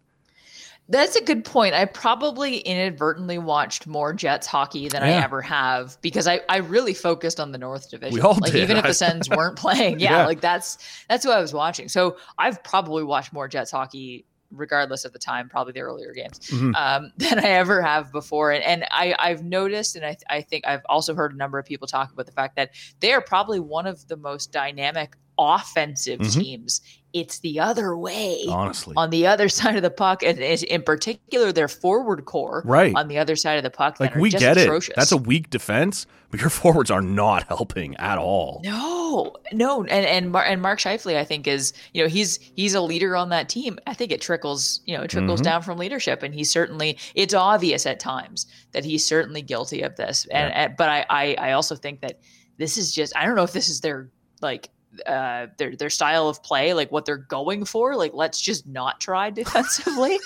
That's a good point. I probably inadvertently watched more Jets hockey than yeah. I ever have because I, I really focused on the North Division. We all like did. even if the Sens weren't playing, yeah, yeah, like that's that's what I was watching. So I've probably watched more Jets hockey regardless of the time, probably the earlier games, mm-hmm. um, than I ever have before. And, and I, I've noticed, and I, I think I've also heard a number of people talk about the fact that they are probably one of the most dynamic offensive mm-hmm. teams. It's the other way, honestly, on the other side of the puck, and in particular, their forward core, right on the other side of the puck. Like we get atrocious. it, that's a weak defense, but your forwards are not helping at all. No, no, and and Mar- and Mark Scheifele, I think, is you know he's he's a leader on that team. I think it trickles you know it trickles mm-hmm. down from leadership, and he's certainly it's obvious at times that he's certainly guilty of this. And, yeah. and but I, I I also think that this is just I don't know if this is their like uh, their their style of play, like what they're going for. Like, let's just not try defensively.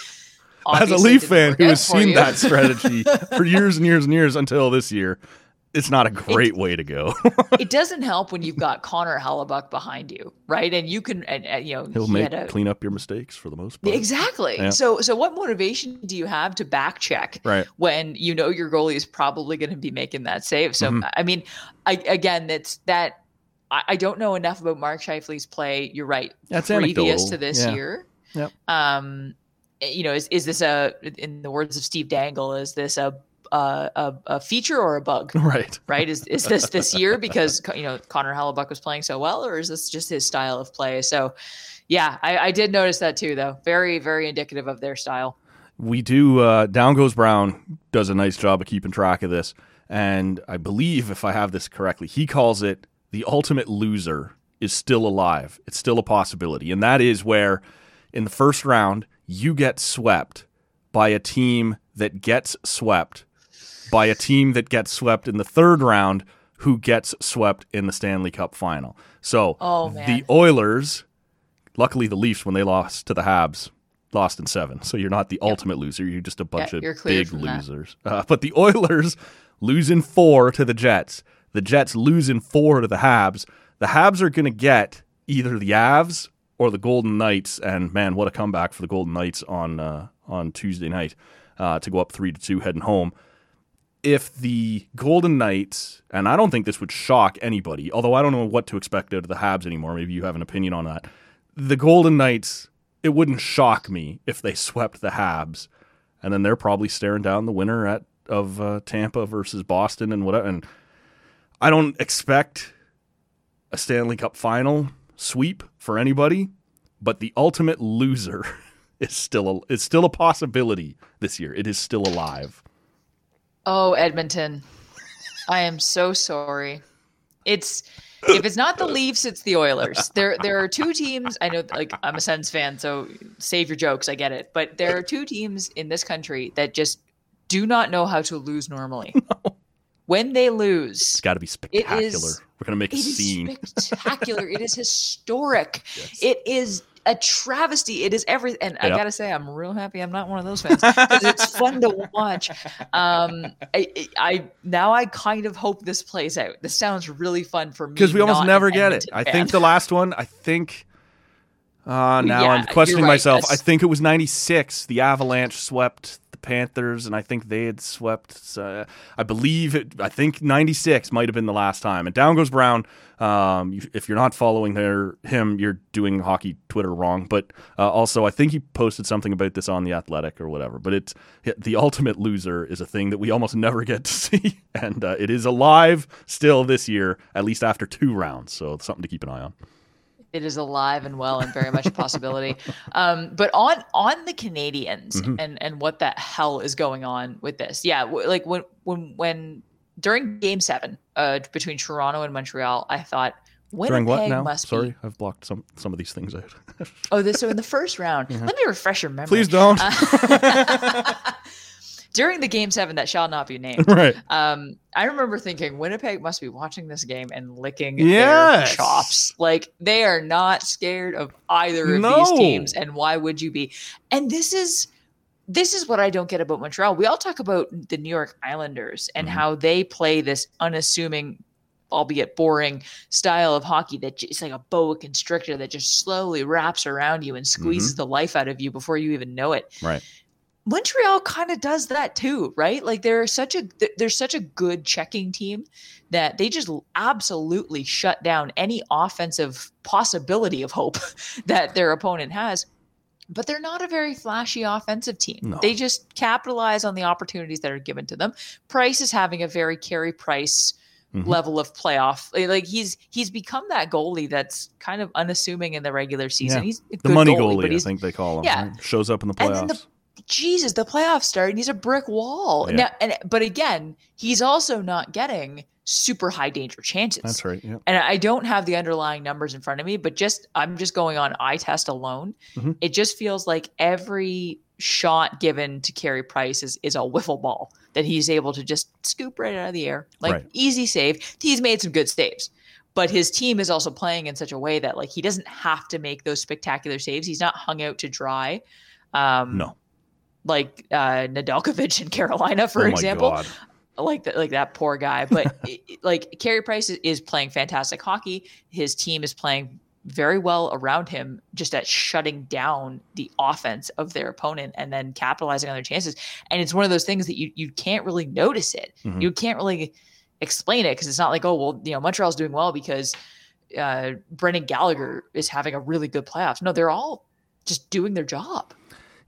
As a Leaf fan who has seen you. that strategy for years and years and years until this year, it's not a great it, way to go. it doesn't help when you've got Connor Hellebuyck behind you, right? And you can, and, and you know, he'll he make a, clean up your mistakes for the most part. Exactly. Yeah. So, so what motivation do you have to back check right. when you know your goalie is probably going to be making that save? So, mm-hmm. I mean, I, again, that's that I, I don't know enough about Mark Scheifele's play. You're right. That's previous anecdotal. to this yeah. year. Yep. Um, you know, is is this a in the words of Steve Dangle, is this a a, a, feature or a bug? Right. Right. Is is this this year because you know Connor Hellebuyck was playing so well, or is this just his style of play? So, yeah, I, I did notice that too, though. Very very indicative of their style. We do. Uh, Down goes Brown does a nice job of keeping track of this, and I believe if I have this correctly, he calls it the ultimate loser is still alive. It's still a possibility. And that is where in the first round, you get swept by a team that gets swept by a team that gets swept in the third round who gets swept in the Stanley Cup final. So oh, the Oilers, luckily the Leafs, when they lost to the Habs, lost in seven. So you're not the yep. ultimate loser. You're just a bunch yeah, of big losers. Uh, but the Oilers lose in four to the Jets. The Jets lose in four to the Habs. The Habs are going to get either the Avs or the Golden Knights, and man, what a comeback for the Golden Knights on uh, on Tuesday night uh, to go up three to two heading home. If the Golden Knights, and I don't think this would shock anybody, although I don't know what to expect out of the Habs anymore. Maybe you have an opinion on that. The Golden Knights, it wouldn't shock me if they swept the Habs, and then they're probably staring down the winner at of uh, Tampa versus Boston and whatever. And I don't expect a Stanley Cup final sweep for anybody, but the ultimate loser is still a, is still a possibility this year. It is still alive. Oh, Edmonton. I am so sorry. It's if it's not the Leafs, it's the Oilers. There there are two teams. I know like I'm a Sens fan, so save your jokes, I get it. But there are two teams in this country that just do not know how to lose normally. No when they lose, it's got to be spectacular. We're going to make a scene. spectacular. it is historic. Yes. It is a travesty. It is everything. And yep. I gotta say, I'm real happy I'm not one of those fans because it's fun to watch. Um, I, I, now I kind of hope this plays out. This sounds really fun for me because we almost never get it. Fan. I think the last one. I think. Uh, now yeah, I'm questioning right. myself. That's... I think it was '96. The Avalanche swept Panthers, and I think they had swept. Uh, I believe it. I think '96 might have been the last time. And down goes Brown. Um, if you're not following their him, you're doing hockey Twitter wrong. But uh, also, I think he posted something about this on the Athletic or whatever. But it's the ultimate loser is a thing that we almost never get to see, and uh, it is alive still this year, at least after two rounds. So something to keep an eye on it is alive and well and very much a possibility. um, but on on the Canadiens Mhm. and and what the hell is going on with this? Yeah, w- like when when when during Game Seven uh, between Toronto and Montreal, I thought During what now? must Sorry, be. I've blocked some some of these things out. Oh, this so in the first round. Let me refresh your memory. Please don't. Uh, during the Game Seven that shall not be named. right. Um, I remember thinking Winnipeg must be watching this game and licking Yes. their chops. Like they are not scared of either of No. these teams, and why would you be? And this is this is what I don't get about Montreal. We all talk about the New York Islanders and Mhm. how they play this unassuming, albeit boring style of hockey that it's like a boa constrictor that just slowly wraps around you and squeezes the life out of you before you even know it. Right. Montreal kind of does that too, right? Like they're such a they're such a good checking team that they just absolutely shut down any offensive possibility of hope that their opponent has. But they're not a very flashy offensive team. No. They just capitalize on the opportunities that are given to them. Price is having a very Carey Price Mhm. level of playoff. Like he's he's become that goalie that's kind of unassuming in the regular season. Yeah. He's a The good money goalie, goalie, I think they call him. yeah. right? Shows up in the And playoffs. then the- Jesus, the playoffs start and he's a brick wall. Yeah. Now, and but again, he's also not getting super high danger chances. That's right. Yeah. And I don't have the underlying numbers in front of me, but just I'm just going on eye test alone. Mhm. It just feels like every shot given to Carey Price is, is a wiffle ball that he's able to just scoop right out of the air. Like Right. easy save. He's made some good saves. But his team is also playing in such a way that like he doesn't have to make those spectacular saves. He's not hung out to dry. Um No. Like uh Nedeljkovic in Carolina, for oh example. God. like that like that poor guy. But it- like Carey Price is, playing fantastic hockey. His team is playing very well around him just at shutting down the offense of their opponent and then capitalizing on their chances. And it's one of those things that you you can't really notice it. Mhm. you can't really explain it because it's not like oh well you know Montreal's doing well because uh Brendan Gallagher is having a really good playoffs. No they're all just doing their job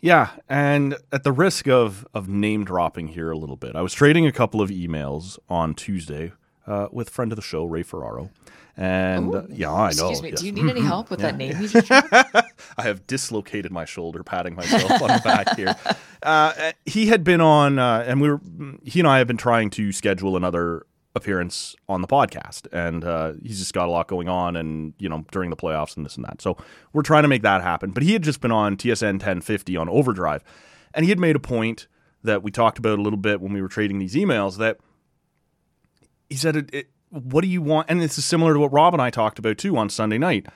Yeah, and at the risk of of name dropping here a little bit, I was trading a couple of emails on Tuesday uh, with friend of the show Ray Ferraro, and uh, Ooh, yeah, I know. excuse me do you need any help with Yeah. that name you just? I have dislocated my shoulder, patting myself on the back here. Uh, he had been on, uh, and we were, he and I have been trying to schedule another appearance on the podcast, and uh, he's just got a lot going on, and you know, during the playoffs and this and that. So we're trying to make that happen. But he had just been on TSN 1050 on Overdrive, and he had made a point that we talked about a little bit when we were trading these emails that he said, it, it, "What do you want?" And this is similar to what Rob and I talked about too on Sunday night.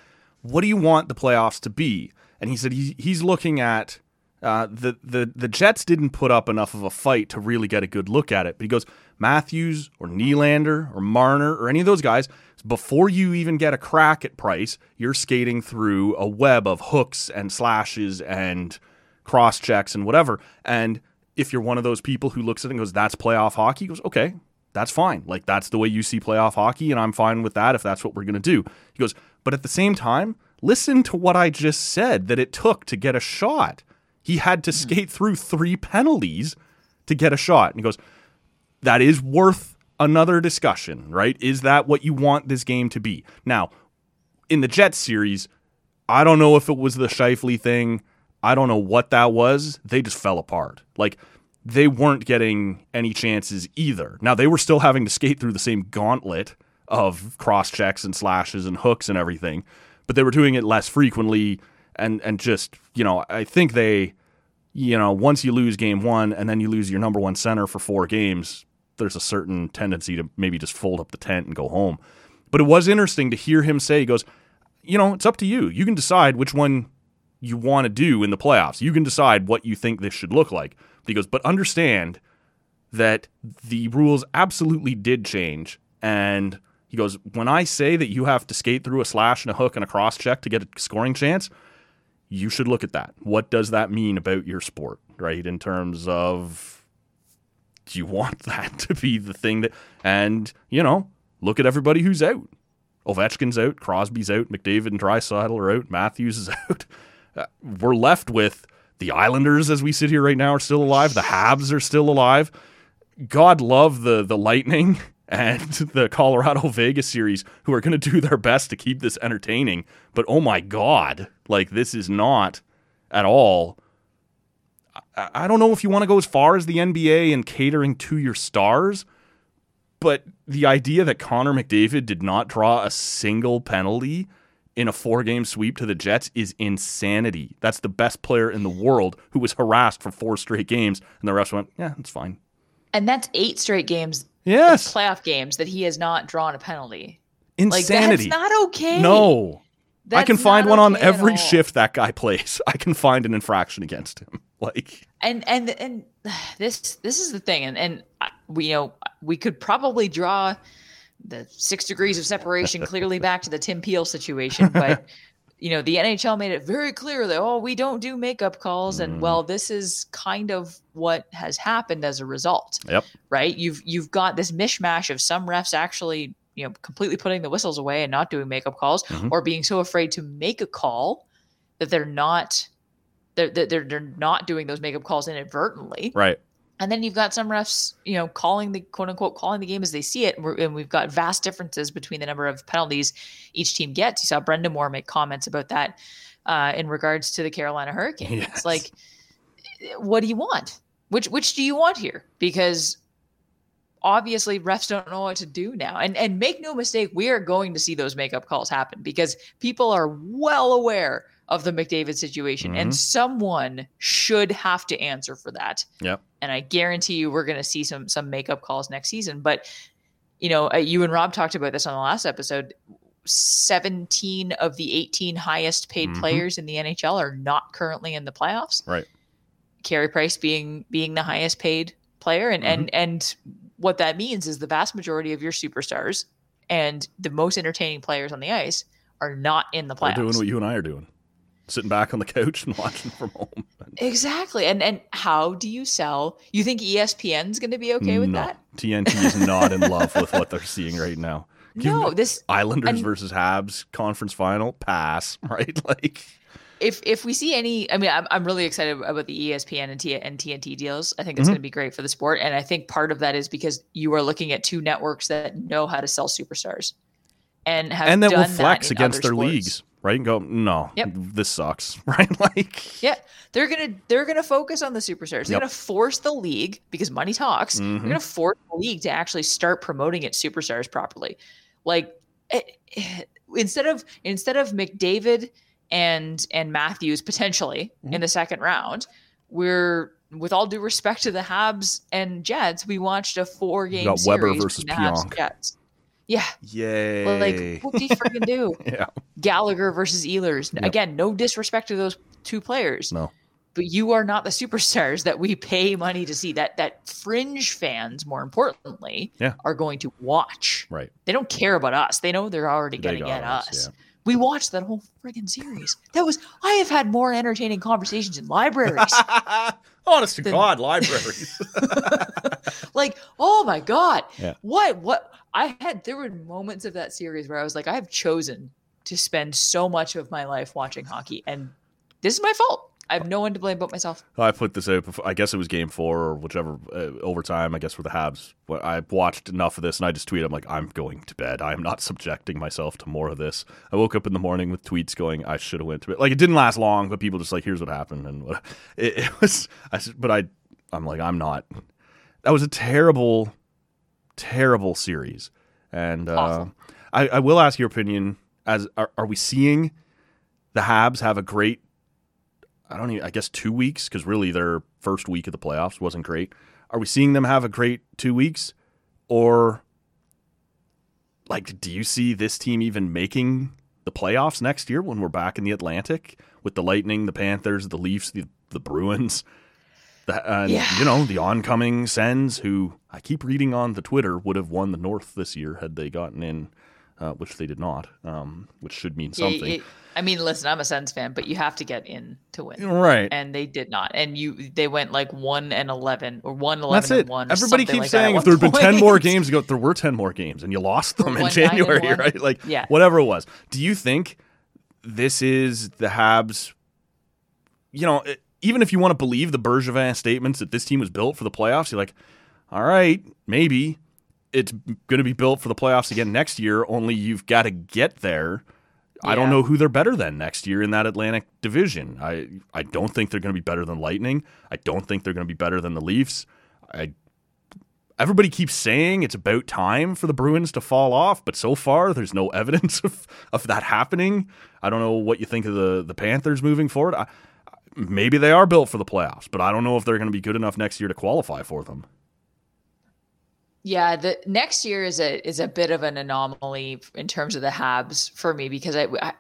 What do you want the playoffs to be? And he said he, he's looking at uh, the the the Jets didn't put up enough of a fight to really get a good look at it. But he goes Matthews or Nylander or Marner or any of those guys. Before you even get a crack at Price, you're skating through a web of hooks and slashes and cross checks and whatever. And if you're one of those people who looks at it and goes, "That's playoff hockey," he goes, "Okay, that's fine. Like that's the way you see playoff hockey, and I'm fine with that if that's what we're gonna do." He goes, "But at the same time, listen to what I just said that it took to get a shot. He had to hmm. skate through three penalties to get a shot." And he goes, "That is worth." Another discussion, right? Is that what you want this game to be? Now, in the Jets series, I don't know if it was the Scheifele thing. I don't know what that was. They just fell apart. Like they weren't getting any chances either. Now they were still having to skate through the same gauntlet of cross checks and slashes and hooks and everything, but they were doing it less frequently and and just, you know, I think they you know, once you lose game 1 and then you lose your number 1 center for 4 games, there's a certain tendency to maybe just fold up the tent and go home. But it was interesting to hear him say he goes, you know, it's up to you. You can decide which one you want to do in the playoffs. You can decide what you think this should look like. He goes, but understand that the rules absolutely did change. And he goes, when I say that you have to skate through a slash and a hook and a cross check to get a scoring chance, you should look at that. What does that mean about your sport, right? In terms of do you want that to be the thing that, and, you know, look at everybody who's out. Ovechkin's out, Crosby's out, McDavid and Draisaitl are out, Matthews is out. Uh, we're left with the Islanders as we sit here right now are still alive. The Habs are still alive. God love the the Lightning and the Colorado Vegas series, who are going to do their best to keep this entertaining. But oh my God, like this is not at all. I, I don't know if you want to go as far as the NBA and catering to your stars, but the idea that Connor McDavid did not draw a single penalty in a four game sweep to the Jets is insanity. That's the best player in the world who was harassed for four straight games, and the refs went, yeah, it's fine. And that's eight straight games, Yes. playoff games, that he has not drawn a penalty. Insanity. Like, that's not okay. No. I can find one on okay at every shift that guy plays. I can find an infraction against him. Like, and and and this this is the thing and and we you know we could probably draw the six degrees of separation clearly back to the Tim Peel situation but you know the NHL made it very clear that oh we don't do makeup calls and well this is kind of what has happened as a result yep. right you've you've got this mishmash of some refs actually you know completely putting the whistles away and not doing makeup calls Mhm. or being so afraid to make a call that they're not they're, they're they're not doing those makeup calls inadvertently. Right. and then you've got some refs you know calling the quote unquote calling the game as they see it. And, and we've got vast differences between the number of penalties each team gets. You saw Brind'Amour make comments about that uh, in regards to the Carolina Hurricanes. Yes. like what do you want? Which which do you want here? Because obviously refs don't know what to do now. And and make no mistake we are going to see those makeup calls happen because people are well aware of the mcdavid situation Mhm. and someone should have to answer for that Yep. and i guarantee you we're going to see some some makeup calls next season but you know uh, you and rob talked about this on the last episode 17 of the 18 highest paid Mhm. players in the nhl are not currently in the playoffs Right. Carey Price being being the highest paid player, and Mm-hmm. and and what that means is the vast majority of your superstars and the most entertaining players on the ice are not in the They're playoffs. doing what you and I are doing. Sitting back on the couch and watching from home. exactly, and and how do you sell? You think ESPN's going to be okay with no. that? TNT is not in love with what they're seeing right now. Give No, this Islanders and- versus Habs conference final pass, right? Like, if if we see any, I mean, I'm, I'm really excited about the ESPN and, T, and TNT deals. I think Mm-hmm. it's going to be great for the sport, and I think part of that is because you are looking at two networks that know how to sell superstars, and have and that will flex in against their sports. leags, right? And go, no, Yep. this sucks, right? Like, Yeah, they're gonna they're gonna focus on the superstars. They're Yep. gonna force the league because money talks. Mhm. They're gonna force the league to actually start promoting its superstars properly. Like it, it- instead of instead of McDavid and and Matthews potentially Mm-hmm. in the second round, we're with all due respect to the Habs and Jets, we watched a four game got Weber versus the Habs Pionk. Jets. Yeah, yay. like what do you freaking do? yeah. Gallagher versus Ehlers. Yep. Again, no disrespect to those two players No. but you are not the superstars that we pay money to see that that fringe fans more importantly Yeah. are going to watch Right. they don't care about us they know they're already going to get us, us, yeah. we watched that whole friggin' series that was i have had more entertaining conversations in libraries Honest to God, libraries. like oh my god Yeah. what what i had there were moments of that series where i was like i have chosen to spend so much of my life watching hockey and this is my fault i have no one to blame but myself I put this out. Before, I guess it was game four or whichever uh, overtime. I guess for the Habs. But I watched enough of this, and I just tweeted, "I'm like, I'm going to bed. I am not subjecting myself to more of this." I woke up in the morning with tweets going, "I should have went to bed." Like it didn't last long, but people just like, "Here's what happened," and what, it, it was. I but I, I'm like, I'm not. That was a terrible, terrible series, and uh. I, I will ask your opinion. As are, are we seeing the Habs have a great I don't even, I guess two weeks because really their first week of the playoffs wasn't great. Are we seeing them have a great two weeks, or like, do you see this team even making the playoffs next year when we're back in the Atlantic with the Lightning, the Panthers, the Leafs, the the Bruins, the, and Yeah. you know the oncoming Sens, who I keep reading on the Twitter would have won the North this year had they gotten in, uh, which they did not, um, which should mean something. it- I mean, listen, I'm a Sens fan, but you have to get in to win. Right. And they did not. And you they went like 1 and 11 or 1 11 That's and it. 1. Everybody keeps like saying if there had been 10 more games ago, there were 10 more games and you lost them Or in one January, right? Like, Yeah. whatever it was. Do you think this is the Habs? You know, it- even if you want to believe the Bergevin statements that this team was built for the playoffs, you're like, all right, maybe. it's going to be built for the playoffs again next year. Only you've got to get there. I don't know who they're better than next year in that Atlantic division. I I don't think they're going to be better than Lightning. I don't think they're going to be better than the Leafs. I everybody keeps saying it's about time for the Bruins to fall off, but so far there's no evidence of, of that happening. I don't know what you think of the the Panthers moving forward. I, maybe they are built for the playoffs, but I don't know if they're going to be good enough next year to qualify for them. Yeah, the next year is a is a bit of an anomaly in terms of the Habs for me because I, I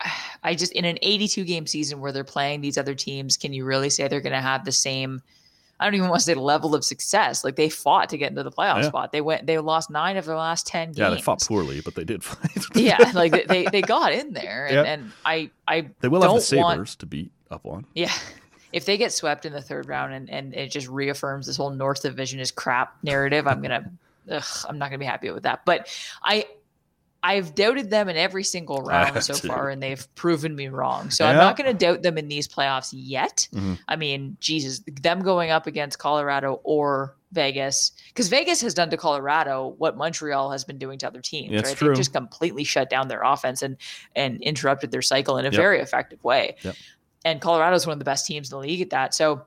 I just in an 82 game season where they're playing these other teams, can you really say they're going to have the same? I don't even want to say level of success. Like they fought to get into the playoff Yeah. spot. They went. They lost nine of their last ten games. Yeah, they fought poorly, but they did fight. yeah, like they, they they got in there, and, Yeah. and I I they will have the Sabres want to beat up on. yeah. If they get swept in the third round and, and it just reaffirms this whole North Division is crap narrative, I'm gonna ugh, I'm not gonna be happy with that. But I I've doubted them in every single round so far, and they've proven me wrong. So I'm not gonna doubt them in these playoffs yet. Mhm. I mean, Jesus, them going up against Colorado or Vegas, because Vegas has done to Colorado what Montreal has been doing to other teams, That's right? true. They've just completely shut down their offense and and interrupted their cycle in a Yep. very effective way. Yep. And Colorado is one of the best teams in the league at that. So,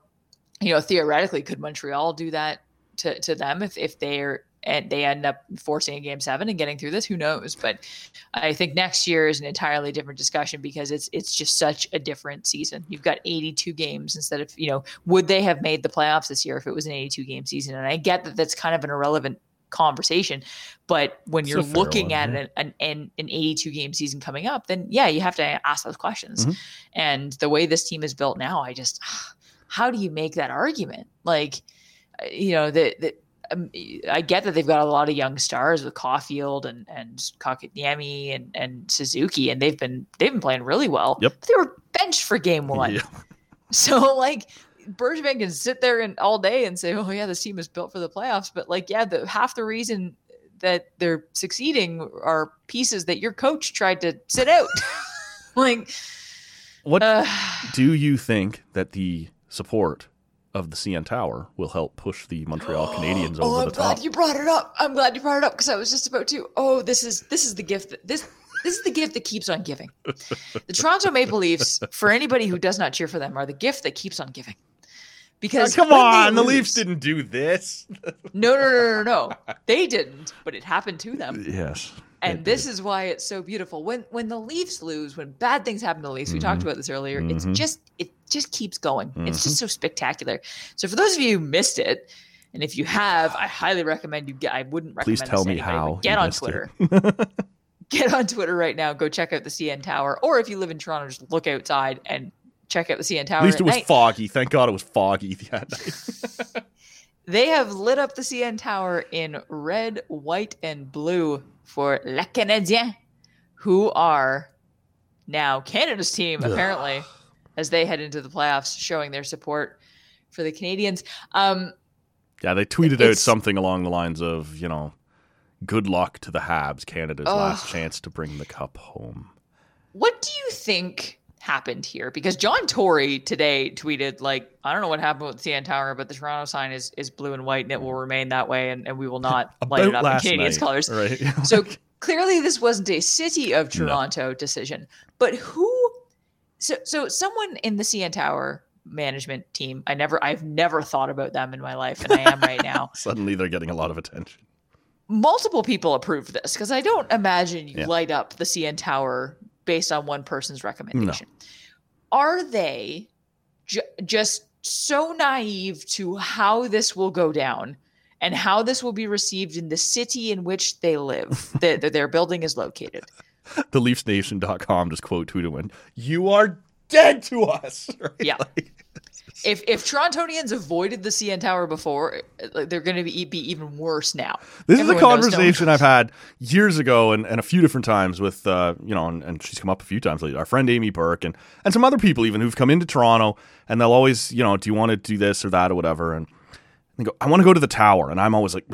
you know, theoretically, could Montreal do that to, to them if, if they're and they end up forcing a game seven and getting through this? Who knows? But I think next year is an entirely different discussion because it's it's just such a different season. You've got 82 games instead of you know would they have made the playoffs this year if it was an 82 game season? And I get that that's kind of an irrelevant conversation, but when you're looking one, at yeah. an, an an an 82 game season coming up, then yeah, you have to ask those questions. Mhm. And the way this team is built now, I just how do you make that argument? Like, uh, you know, that that um, I get that they've got a lot of young stars with Caufield and and Kotkaniemi and and Suzuki, and they've been they've been playing really well. Yep. But they were benched for game one, Yeah. so like. Bergevin can sit there and all day and say, "Oh yeah, this team is built for the playoffs." But like, yeah, the half the reason that they're succeeding are pieces that your coach tried to sit out. like, What uh, do you think that the support of the CN Tower will help push the Montreal Canadiens oh, over I'm the top? glad you brought it up. I'm glad you brought it up because I was just about to. Oh, this is this is the gift. That, this this is the gift that keeps on giving. The Toronto Maple Leafs, for anybody who does not cheer for them, are the gift that keeps on giving. Because Oh, come on, the lose- Leafs didn't do this. No, no, no, no, no. They didn't, but it happened to them. yes. And this is why it's so beautiful. When when the Leafs lose, when bad things happen to the Leafs, we talked about this earlier. It's Mhm. just it just keeps going. It's Mm-hmm. just so spectacular. So for those of you who missed it, and if you have, I highly recommend you get. I wouldn't recommend. Please tell me anybody, how. Get on Twitter. Get on Twitter right now. Go check out the CN Tower, or if you live in Toronto, just look outside and check out the CN Tower. At least at it was night. foggy. Thank God it was foggy that night. They have lit up the CN Tower in red, white, and blue for Les Canadiens, who are now Canada's team, apparently, as they head into the playoffs, showing their support for the Canadians. Um, yeah, they tweeted out something along the lines of, you know, good luck to the Habs, Canada's last chance to bring the cup home. what do you think happened here? Because John Tory today tweeted, like, I don't know what happened with the CN Tower, but the Toronto sign is, is blue and white, and it will remain that way, and, and we will not light it up in Canadians night, colors. right? So clearly, this wasn't a city of Toronto decision. But who? So, so someone in the CN Tower management team. I never, I've never thought about them in my life, and I am right now. Suddenly they're getting a lot of attention. Multiple people approved this because I don't imagine you Yeah. light up the CN Tower based on one person's recommendation. Are they ju- just so naive to how this will go down? And how this will be received in the city in which they live, that that their building is located. The LeafsNation.com just quote tweeted when you are dead to us. Right? Yeah. Like, if if Torontonians avoided the CN Tower before, they're going to be, be even worse now. This is a Everyone no conversation I've had years ago and, and a few different times with, uh, you know, and, and she's come up a few times lately. Our friend Amy Burke and, and some other people even who've come into Toronto and they'll always, you know, do you want to do this or that or whatever? And they go, I want to go to the tower. And I'm always like,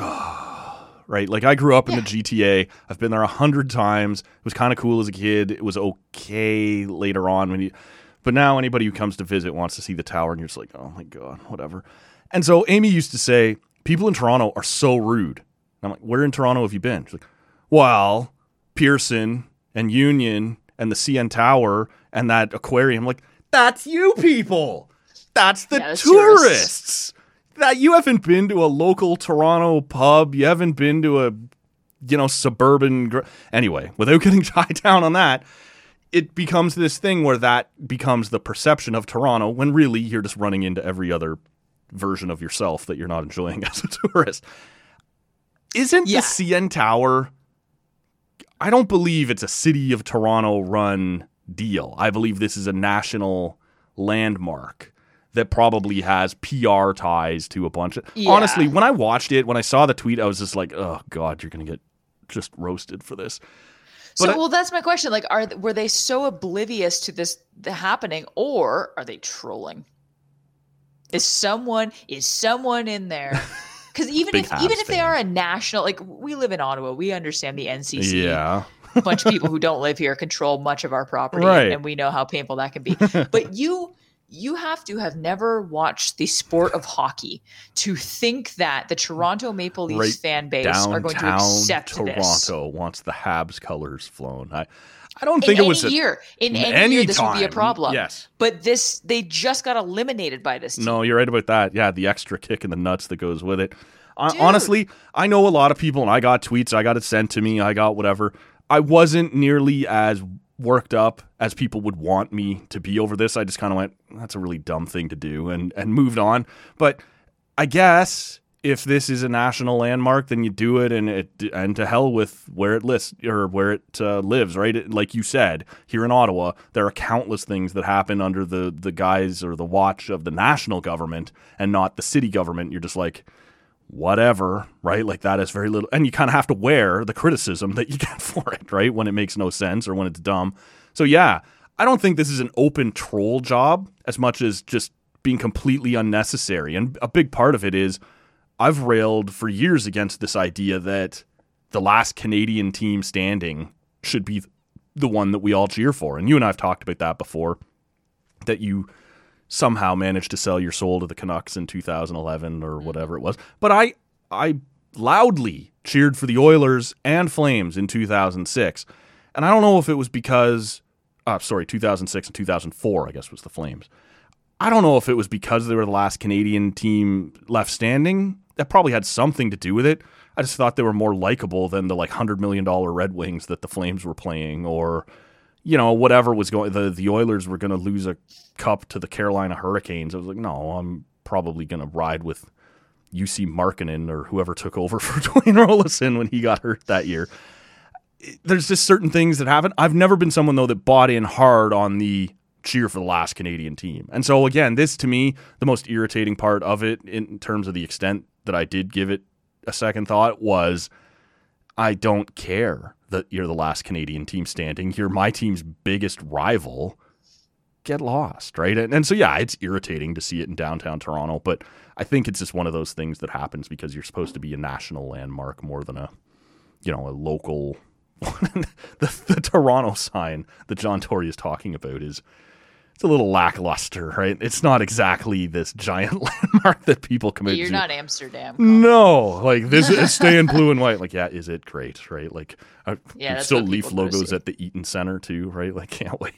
right? Like I grew up in the GTA. I've been there a hundred times. It was kind of cool as a kid. It was okay later on when you, but now anybody who comes to visit wants to see the tower, and you're just like, oh my god, whatever. And so Amy used to say, people in Toronto are so rude. I'm like, where in Toronto have you been? She's like, well, Pearson and Union and the CN Tower and that aquarium. I'm like, that's you people. That's the Yeah, that's tourists. tourists. That you haven't been to a local Toronto pub. You haven't been to a, you know, suburban. Gr- anyway, without getting tied down on that, it becomes this thing where that becomes the perception of Toronto when really you're just running into every other version of yourself that you're not enjoying as a tourist. Isn't Yeah. the CN Tower? I don't believe it's a city of Toronto run deal. I believe this is a national landmark that probably has PR ties to a bunch of. Yeah. Honestly, when I watched it, when I saw the tweet, I was just like, "Oh God, you're gonna get just roasted for this." So, I- well, that's my question. Like, are were they so oblivious to this the happening, or are they trolling? Is someone is someone in there? Because even if even if they are a national, like we live in Ottawa, we understand the NCC. Yeah, a bunch of people who don't live here control much of our property, Right. and we know how painful that can be. but you you have to have never watched the sport of hockey to think that the Toronto Maple Leafs Right fan base are going to accept Toronto this. wants the Habs colors flown. I, I don't In think it was a, year, in in any, any year, this would be a problem. Yes. but this they just got eliminated by this. Team. No, you're right about that. Yeah, the extra kick in the nuts that goes with it. Dude. Honestly, I know a lot of people, and I got tweets, I got it sent to me, I got whatever. I wasn't nearly as worked up as people would want me to be over this. I just kind of went, "That's a really dumb thing to do," and and moved on. But I guess if this is a national landmark, then you do it, and it and to hell with where it lists or where it uh, lives. Right, It- like you said, here in Ottawa, there are countless things that happen under the the guise or the watch of the national government and not the city government. You're just like, whatever, right? Like that is very little, and you kind of have to wear the criticism that you get for it, right? When it makes no sense or when it's dumb. So yeah, I don't think this is an open troll job as much as just being completely unnecessary. And a big part of it is I've railed for years against this idea that the last Canadian team standing should be the one that we all cheer for. And you and I have talked about that before that you somehow managed to sell your soul to the Canucks in 2011 or whatever it was. But I I loudly cheered for the Oilers and Flames in 2006. And I don't know if it was because uh, sorry, 2006 and 2004 I guess was the Flames. I don't know if it was because they were the last Canadian team left standing. That probably had something to do with it. I just thought they were more likable than the like hundred million dollar Red Wings that the Flames were playing, or you know whatever was going. The the Oilers were going to lose a cup to the Carolina Hurricanes. I was like, no, I'm probably going to ride with Jussi Markkanen or whoever took over for Dwayne Roloson when he got hurt that year. There's just certain things that happen. I've never been someone though that bought in hard on the cheer for the last Canadian team. And so again, this to me, the most irritating part of it in terms of the extent that I did give it a second thought was I don't care that you're the last Canadian team standing. You're my team's biggest rival. Get lost, right? And, and so yeah, it's irritating to see it in downtown Toronto, but I think it's just one of those things that happens because you're supposed to be a national landmark more than a you know, a local the, the Toronto sign that John Tory is talking about is it's a little lackluster, right? It's not exactly this giant landmark that people commit to You're to. not Amsterdam. No, like this is staying blue and white. Like, yeah, is it great? Right? Like, Yeah, still leaf people go to logos see. at the Eaton Center too, right? Like, can't wait.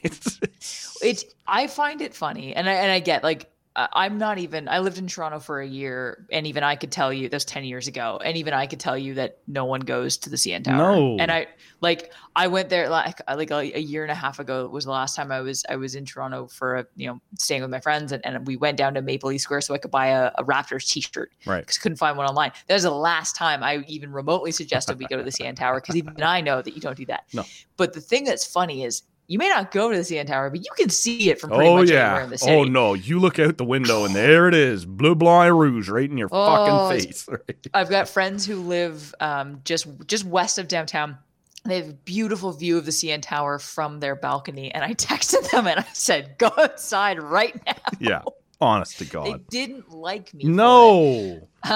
it's I find it funny, and I and I get like I'm not even. I lived in Toronto for a year, and even I could tell you that's ten years ago, and even I could tell you that no one goes to the CN Tower. No. and I like I went there like uh, like a, a year and a half ago was the last time I was I was in Toronto for a you know staying with my friends, and, and we went down to Maple Leaf Square so I could buy a, a Raptors T-shirt right. because couldn't find one online. That was the last time I even remotely suggested we go to the CN Tower because even I know that you don't do that. No. But the thing that's funny is you may not go to the CN Tower, but you can see it from pretty Oh much anywhere yeah. in the city. Oh no. You look out the window and there it is, blue et rouge, right in your Oh, fucking face. I've got friends who live um, just just west of downtown. They have a beautiful view of the CN Tower from their balcony, and I texted them and I said, "Go outside right now." Yeah. Honest to God, They didn't like me. No.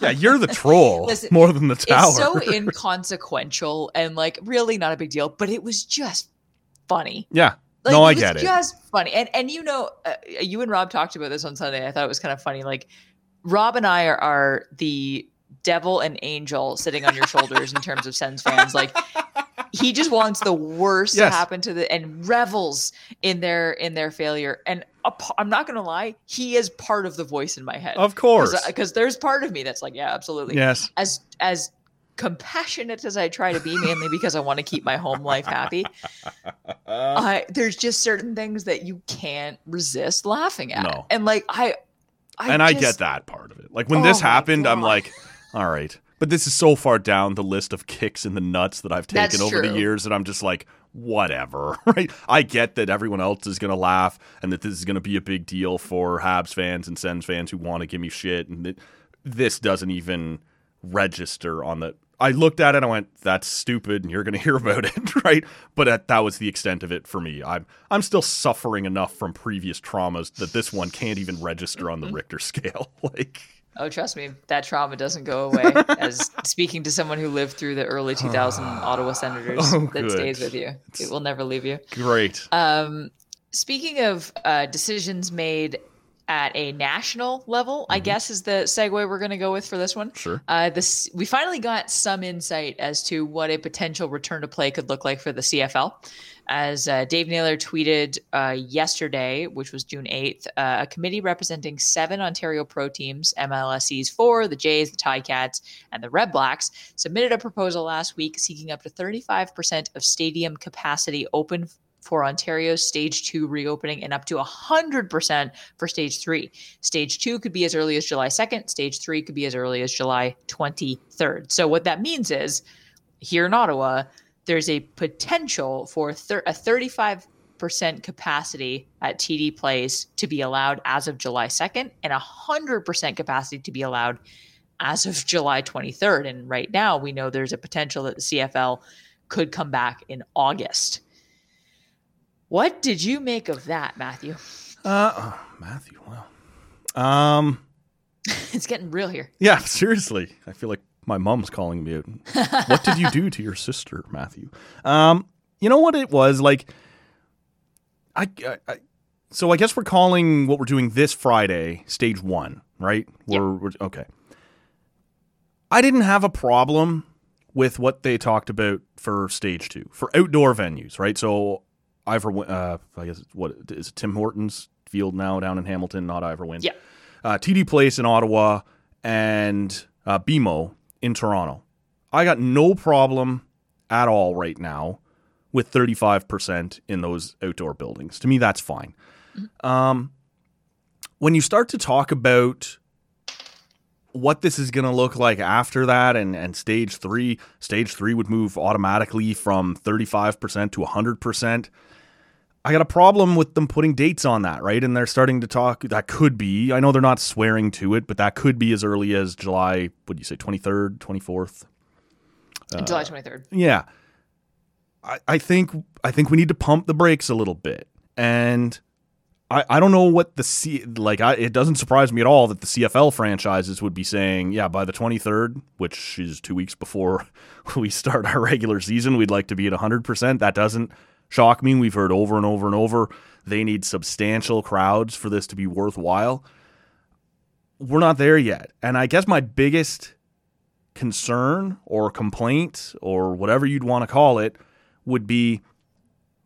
Yeah, you're the troll Listen, more than the tower. It's so inconsequential and like really not a big deal, but it was just funny. yeah. Like, no, I it was get it. Just funny, and and you know, uh, you and Rob talked about this on Sunday. I thought it was kind of funny. Like Rob and I are, are the devil and angel sitting on your shoulders in terms of Sens fans. Like he just wants the worst Yes. to happen to the and revels in their in their failure. And I'm not gonna lie, he is part of the voice in my head. Of course. because there's part of me that's like, yeah, absolutely. Yes. As as compassionate as I try to be, mainly because I want to keep my home life happy. I there's just certain things that you can't resist laughing at. No. And like I, I and I get that part of it. Like when this Oh my happened, I'm like, all right. But this is so far down the list of kicks in the nuts that I've That's taken over the years that I'm just like, whatever, right? I get that everyone else is going to laugh and that this is going to be a big deal for Habs fans and Sens fans who want to give me shit. And that this doesn't even register on the. I looked at it and I went, that's stupid and you're going to hear about it, right? But that, that was the extent of it for me. I'm, I'm still suffering enough from previous traumas that this one can't even register on the Richter scale. like, Oh, trust me, that trauma doesn't go away. As speaking to someone who lived through the early 2000 Ottawa Senators, Oh, that good. stays with you. It will never leave you. great. Um, speaking of uh, decisions made at a national level, I guess is the segue we're going to go with for this one. Mm-hmm. Sure. Uh, this we finally got some insight as to what a potential return to play could look like for the CFL. As uh, Dave Naylor tweeted uh, yesterday, which was June 8th, uh, a committee representing seven Ontario pro teams, MLSE's four, the Jays, the Ticats, and the Redblacks, submitted a proposal last week seeking up to 35% of stadium capacity open for Ontario's stage two reopening and up to 100% for stage three. Stage two could be as early as July 2nd, stage three could be as early as July 23rd. So, what that means is here in Ottawa, there's a potential for thir- a 35% capacity at TD Place to be allowed as of July 2nd and 100% capacity to be allowed as of July 23rd. And right now, we know there's a potential that the CFL could come back in August. What did you make of that, Matthew? Uh, oh, Matthew, wow. Um, It's getting real here. yeah, seriously. I feel like my mom's calling me out. what did you do to your sister, Matthew? Um, you know what it was like. I, I, I so I guess we're calling what we're doing this Friday stage one, right? We're, we're okay. I didn't have a problem with what they talked about for stage two for outdoor venues, right? So Ivor, uh, I guess what is it, Tim Hortons Field now down in Hamilton, not Ivor Wynne. Yeah. Uh, TD Place in Ottawa and uh, BMO in Toronto. I got no problem at all right now with 35% in those outdoor buildings. To me, that's fine. Um, when you start to talk about what this is going to look like after that and, and stage three, stage three would move automatically from 35% to 100%. I got a problem with them putting dates on that, right? And they're starting to talk. That could be. I know they're not swearing to it, but that could be as early as July. What do you say? Twenty third, twenty fourth. Uh, July 23rd. Yeah, I, I think I think we need to pump the brakes a little bit, and I, I don't know what the C like. I, it doesn't surprise me at all that the CFL franchises would be saying, yeah, by the twenty third, which is two weeks before we start our regular season, we'd like to be at hundred percent. That doesn't shock me. We've heard over and over and over they need substantial crowds for this to be worthwhile. We're not there yet, and I guess my biggest concern or complaint or whatever you'd want to call it would be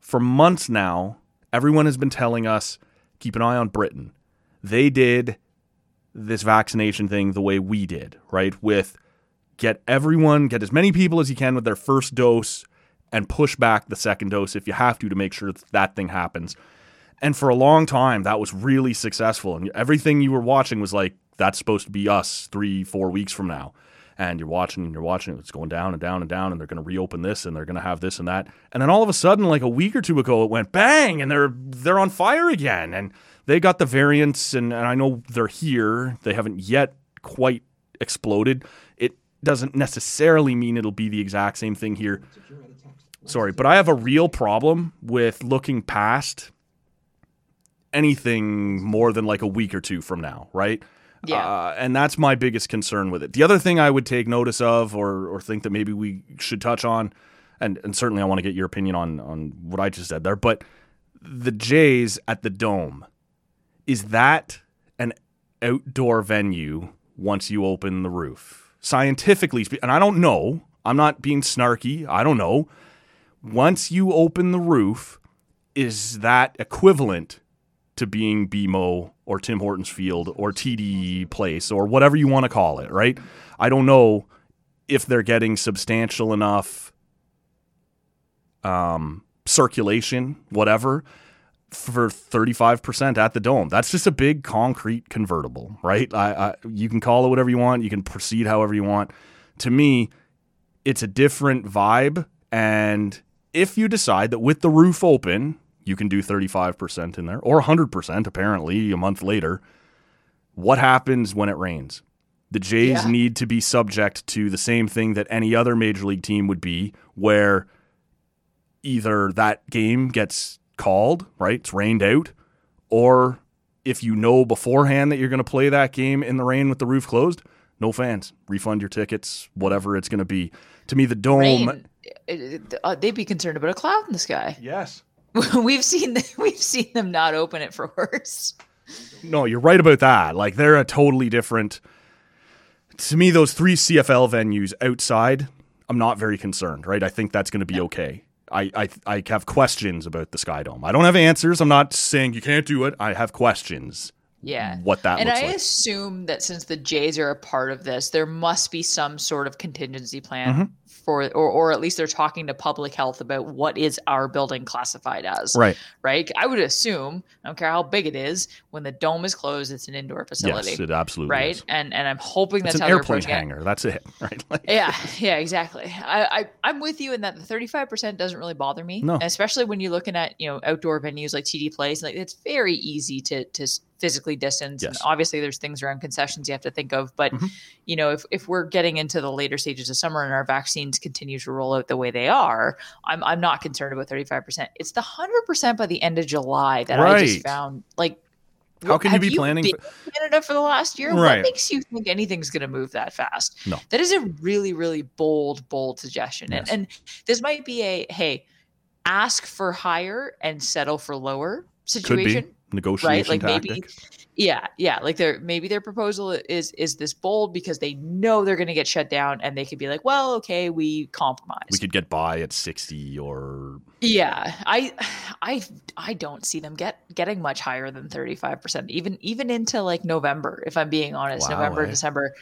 for months now, everyone has been telling us keep an eye on Britain. They did this vaccination thing the way we did, right? With get everyone, get as many people as you can with their first dose and push back the second dose if you have to to make sure that, that thing happens. And for a long time, that was really successful. And everything you were watching was like, that's supposed to be us three, four weeks from now. And you're watching and you're watching, it's going down and down and down, and they're going to reopen this and they're going to have this and that. And then all of a sudden, like a week or two ago, it went bang, and they're they're on fire again. And they got the variants, and, and I know they're here. They haven't yet quite exploded. It doesn't necessarily mean it'll be the exact same thing here. Sorry, but I have a real problem with looking past anything more than like a week or two from now, right? Yeah. Uh, and that's my biggest concern with it. The other thing I would take notice of or, or think that maybe we should touch on, and, and certainly I want to get your opinion on, on what I just said there, but the Jays at the Dome, is that an outdoor venue once you open the roof? scientifically, and I don't know, I'm not being snarky, I don't know. Once you open the roof, is that equivalent to being BMO or Tim Hortons Field or TD Place or whatever you want to call it, right? I don't know if they're getting substantial enough um, circulation, whatever, for 35% at the dome. That's just a big concrete convertible, right? I, I, you can call it whatever you want, you can proceed however you want. To me, it's a different vibe. And if you decide that with the roof open, you can do 35% in there or 100% apparently a month later, what happens when it rains? The Jays Yeah. need to be subject to the same thing that any other major league team would be, where either that game gets called, right? It's rained out, or if you know beforehand that you're going to play that game in the rain with the roof closed, no fans, refund your tickets, whatever it's going to be. To me, the dome. Rain, uh, they'd be concerned about a cloud in the sky. Yes. we've seen we've seen them not open it for worse. No, you're right about that. Like they're a totally different. To me, those three CFL venues outside, I'm not very concerned. Right, I think that's going to be okay. I, I I have questions about the Sky Dome. I don't have answers. I'm not saying you can't do it. I have questions. Yeah. What that and I like. assume that since the Jays are a part of this, there must be some sort of contingency plan Mm-hmm. for, or, or at least they're talking to public health about what is our building classified as. Right. Right. I would assume, I don't care how big it is, when the dome is closed, it's an indoor facility. Yes, it absolutely right. is. And and I'm hoping It's that's an how they're airplane approaching it. hangar. That's it. Right. Like, Yeah, yeah, exactly. I, I I'm with you in that the 35% doesn't really bother me, No. especially when you're looking at you know outdoor venues like TD Place. Like it's very easy to to physically distance. And obviously, there's things around concessions you have to think of. But Mhm. you know, if if we're getting into the later stages of summer and our vaccines continue to roll out the way they are, I'm I'm not concerned about 35%. It's the 100% by the end of July that I just found like. How can you be planning been for- Canada for the last year? Right. What makes you think anything's going to move that fast? No. That is a really, really bold, bold suggestion. Yes. And, and this might be a hey, ask for higher and settle for lower situation. Negotiation Like tactic. maybe Yeah, yeah. Like their maybe their proposal is is this bold because they know they're gonna get shut down and they could be like, well, okay, we compromise. we could get by at 60 or Yeah, I, I, I don't see them get getting much higher than thirty five percent, even even into like November. If I'm being honest, Wow, November, eh? December.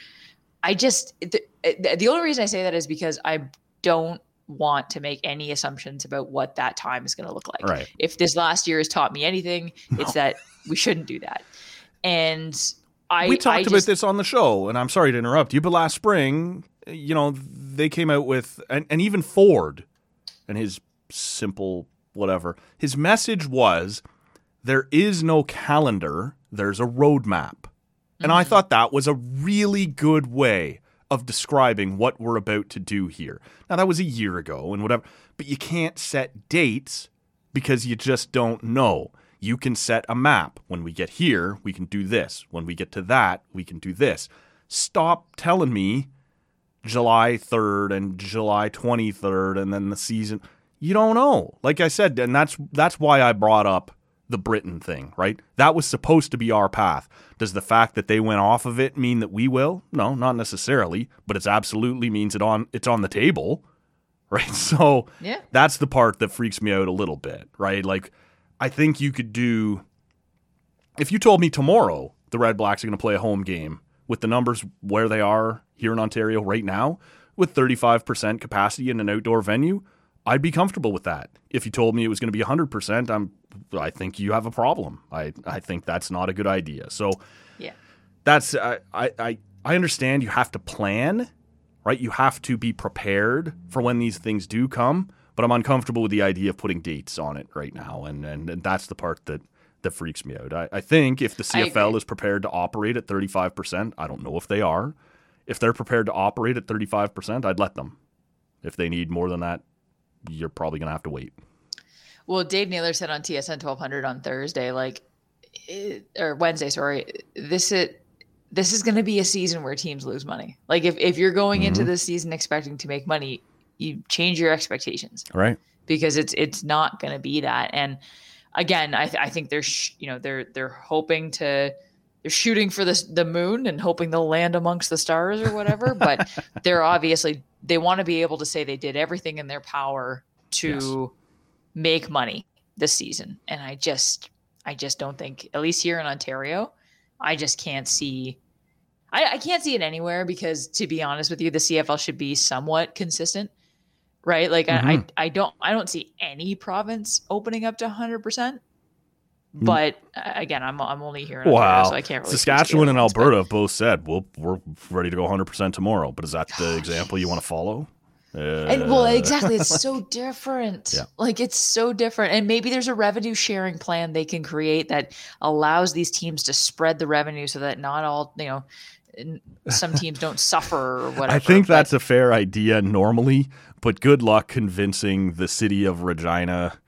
I just the, the only reason I say that is because I don't want to make any assumptions about what that time is going to look like. Right. If this last year has taught me anything, it's that we shouldn't do that. And I we talked I about just- this on the show, and I'm sorry to interrupt you, but last spring, you know, they came out with, and, and even Ford and his simple whatever, his message was there is no calendar, there's a roadmap. And I mm-hmm. thought that was a really good way of describing what we're about to do here. Now, that was a year ago and whatever, but you can't set dates because you just don't know. You can set a map. When we get here, we can do this. When we get to that, we can do this. Stop telling me July 3rd and July 23rd and then the season. You don't know. Like I said, and that's that's why I brought up the Britain thing, right? That was supposed to be our path. Does the fact that they went off of it mean that we will? No, not necessarily, but it absolutely means it on it's on the table. Right? So Yeah. that's the part that freaks me out a little bit, right? Like I think you could do if you told me tomorrow the Redblacks are going to play a home game with the numbers where they are here in Ontario right now with 35% capacity in an outdoor venue, I'd be comfortable with that. If you told me it was going to be 100%, I'm I think you have a problem. I I think that's not a good idea. So yeah. that's I I I- understand you have to plan, right? You have to be prepared for when these things do come, but I'm uncomfortable with the idea of putting dates on it right now, and and, and that's the part that that freaks me out. I, I think if the CFL is prepared to operate at 35%, I don't know if they are. If they're prepared to operate at 35%, I'd let them. If they need more than that, you're probably going to have to wait. Well, Dave Naylor said on TSN 1200 on Thursday, like, it, or Wednesday, sorry, this is this is going to be a season where teams lose money. Like, if if you're going into Mm-hmm. this season expecting to make money, you change your expectations right? because it's it's not going to be that. And again, I th- I think they're sh- you know they're they're hoping to they're shooting for this the moon and hoping they'll land amongst the stars or whatever. but they're obviously they want to be able to say they did everything in their power to yes. make money this season. And I just I just don't think, at least here in Ontario, I just can't see I, I can't see it anywhere because to be honest with you, the CFL should be somewhat consistent right? Like mm-hmm. I, I don't I don't see any province opening up to 100. percent. But uh, again, I'm I'm only here. In wow, Ontario, so I can't really. Saskatchewan and Alberta have both said, "Well, we're ready to go 100 percent tomorrow." But is that the example you want to follow? Uh, and well, exactly. It's so different. Yeah. Like it's so different. And maybe there's a revenue sharing plan they can create that allows these teams to spread the revenue so that not all, you know, some teams don't suffer or whatever. I think that's a fair idea normally, but good luck convincing the city of Regina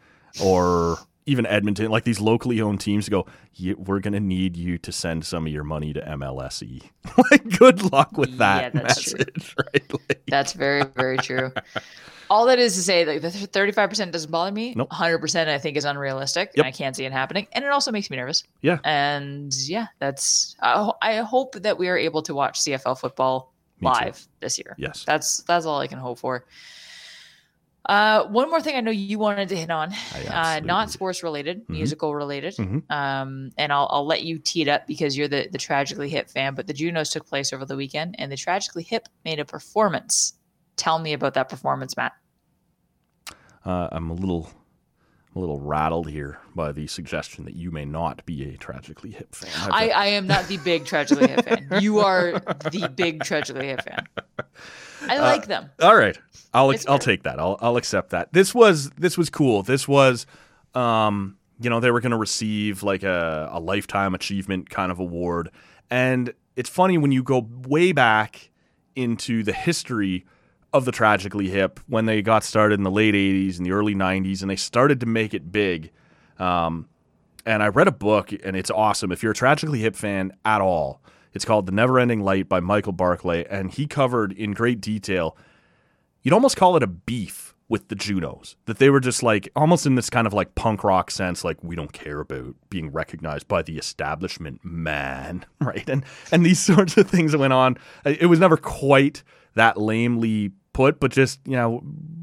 or even Edmonton, like these locally owned teams, to go, we're going to need you to send some of your money to MLSE. like, good luck with that yeah, that's message, true. right? Like, that's very, very true. All that is to say, like the thirty-five percent doesn't bother me. Nope. Hundred percent, I think, is unrealistic. Yep. I can't see it happening, and it also makes me nervous. Yeah. And yeah, that's. I, I hope that we are able to watch CFL football me live too. this year. Yes. That's that's all I can hope for. Uh, one more thing I know you wanted to hit on, uh, not sports related, mm-hmm. musical related. Mm-hmm. Um, and I'll, I'll let you tee it up because you're the, the Tragically Hip fan. But the Junos took place over the weekend, and the Tragically Hip made a performance. Tell me about that performance, Matt. Uh, I'm a little, a little rattled here by the suggestion that you may not be a Tragically Hip fan. I, I am not the big Tragically Hip fan. You are the big Tragically Hip fan. I uh, like them. All right. I'll I'll take that. I'll I'll accept that. This was this was cool. This was um you know they were going to receive like a a lifetime achievement kind of award. And it's funny when you go way back into the history of the tragically hip when they got started in the late 80s and the early 90s and they started to make it big. Um, and I read a book and it's awesome. If you're a tragically hip fan at all, it's called The Never Ending Light by Michael Barclay, and he covered in great detail. You'd almost call it a beef with the Junos, that they were just like almost in this kind of like punk rock sense, like we don't care about being recognized by the establishment, man, right? And and these sorts of things that went on. It was never quite that lamely put, but just you know,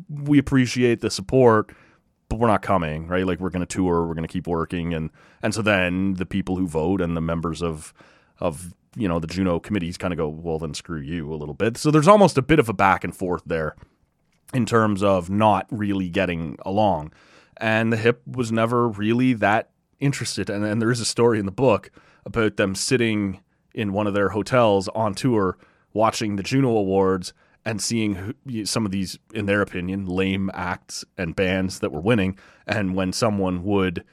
we appreciate the support, but we're not coming, right? Like we're going to tour, we're going to keep working, and and so then the people who vote and the members of of you know the Juno committees kind of go, well, then screw you a little bit. So there's almost a bit of a back and forth there in terms of not really getting along. And the hip was never really that interested. And, and there is a story in the book about them sitting in one of their hotels on tour watching the Juno Awards and seeing some of these, in their opinion, lame acts and bands that were winning. And when someone would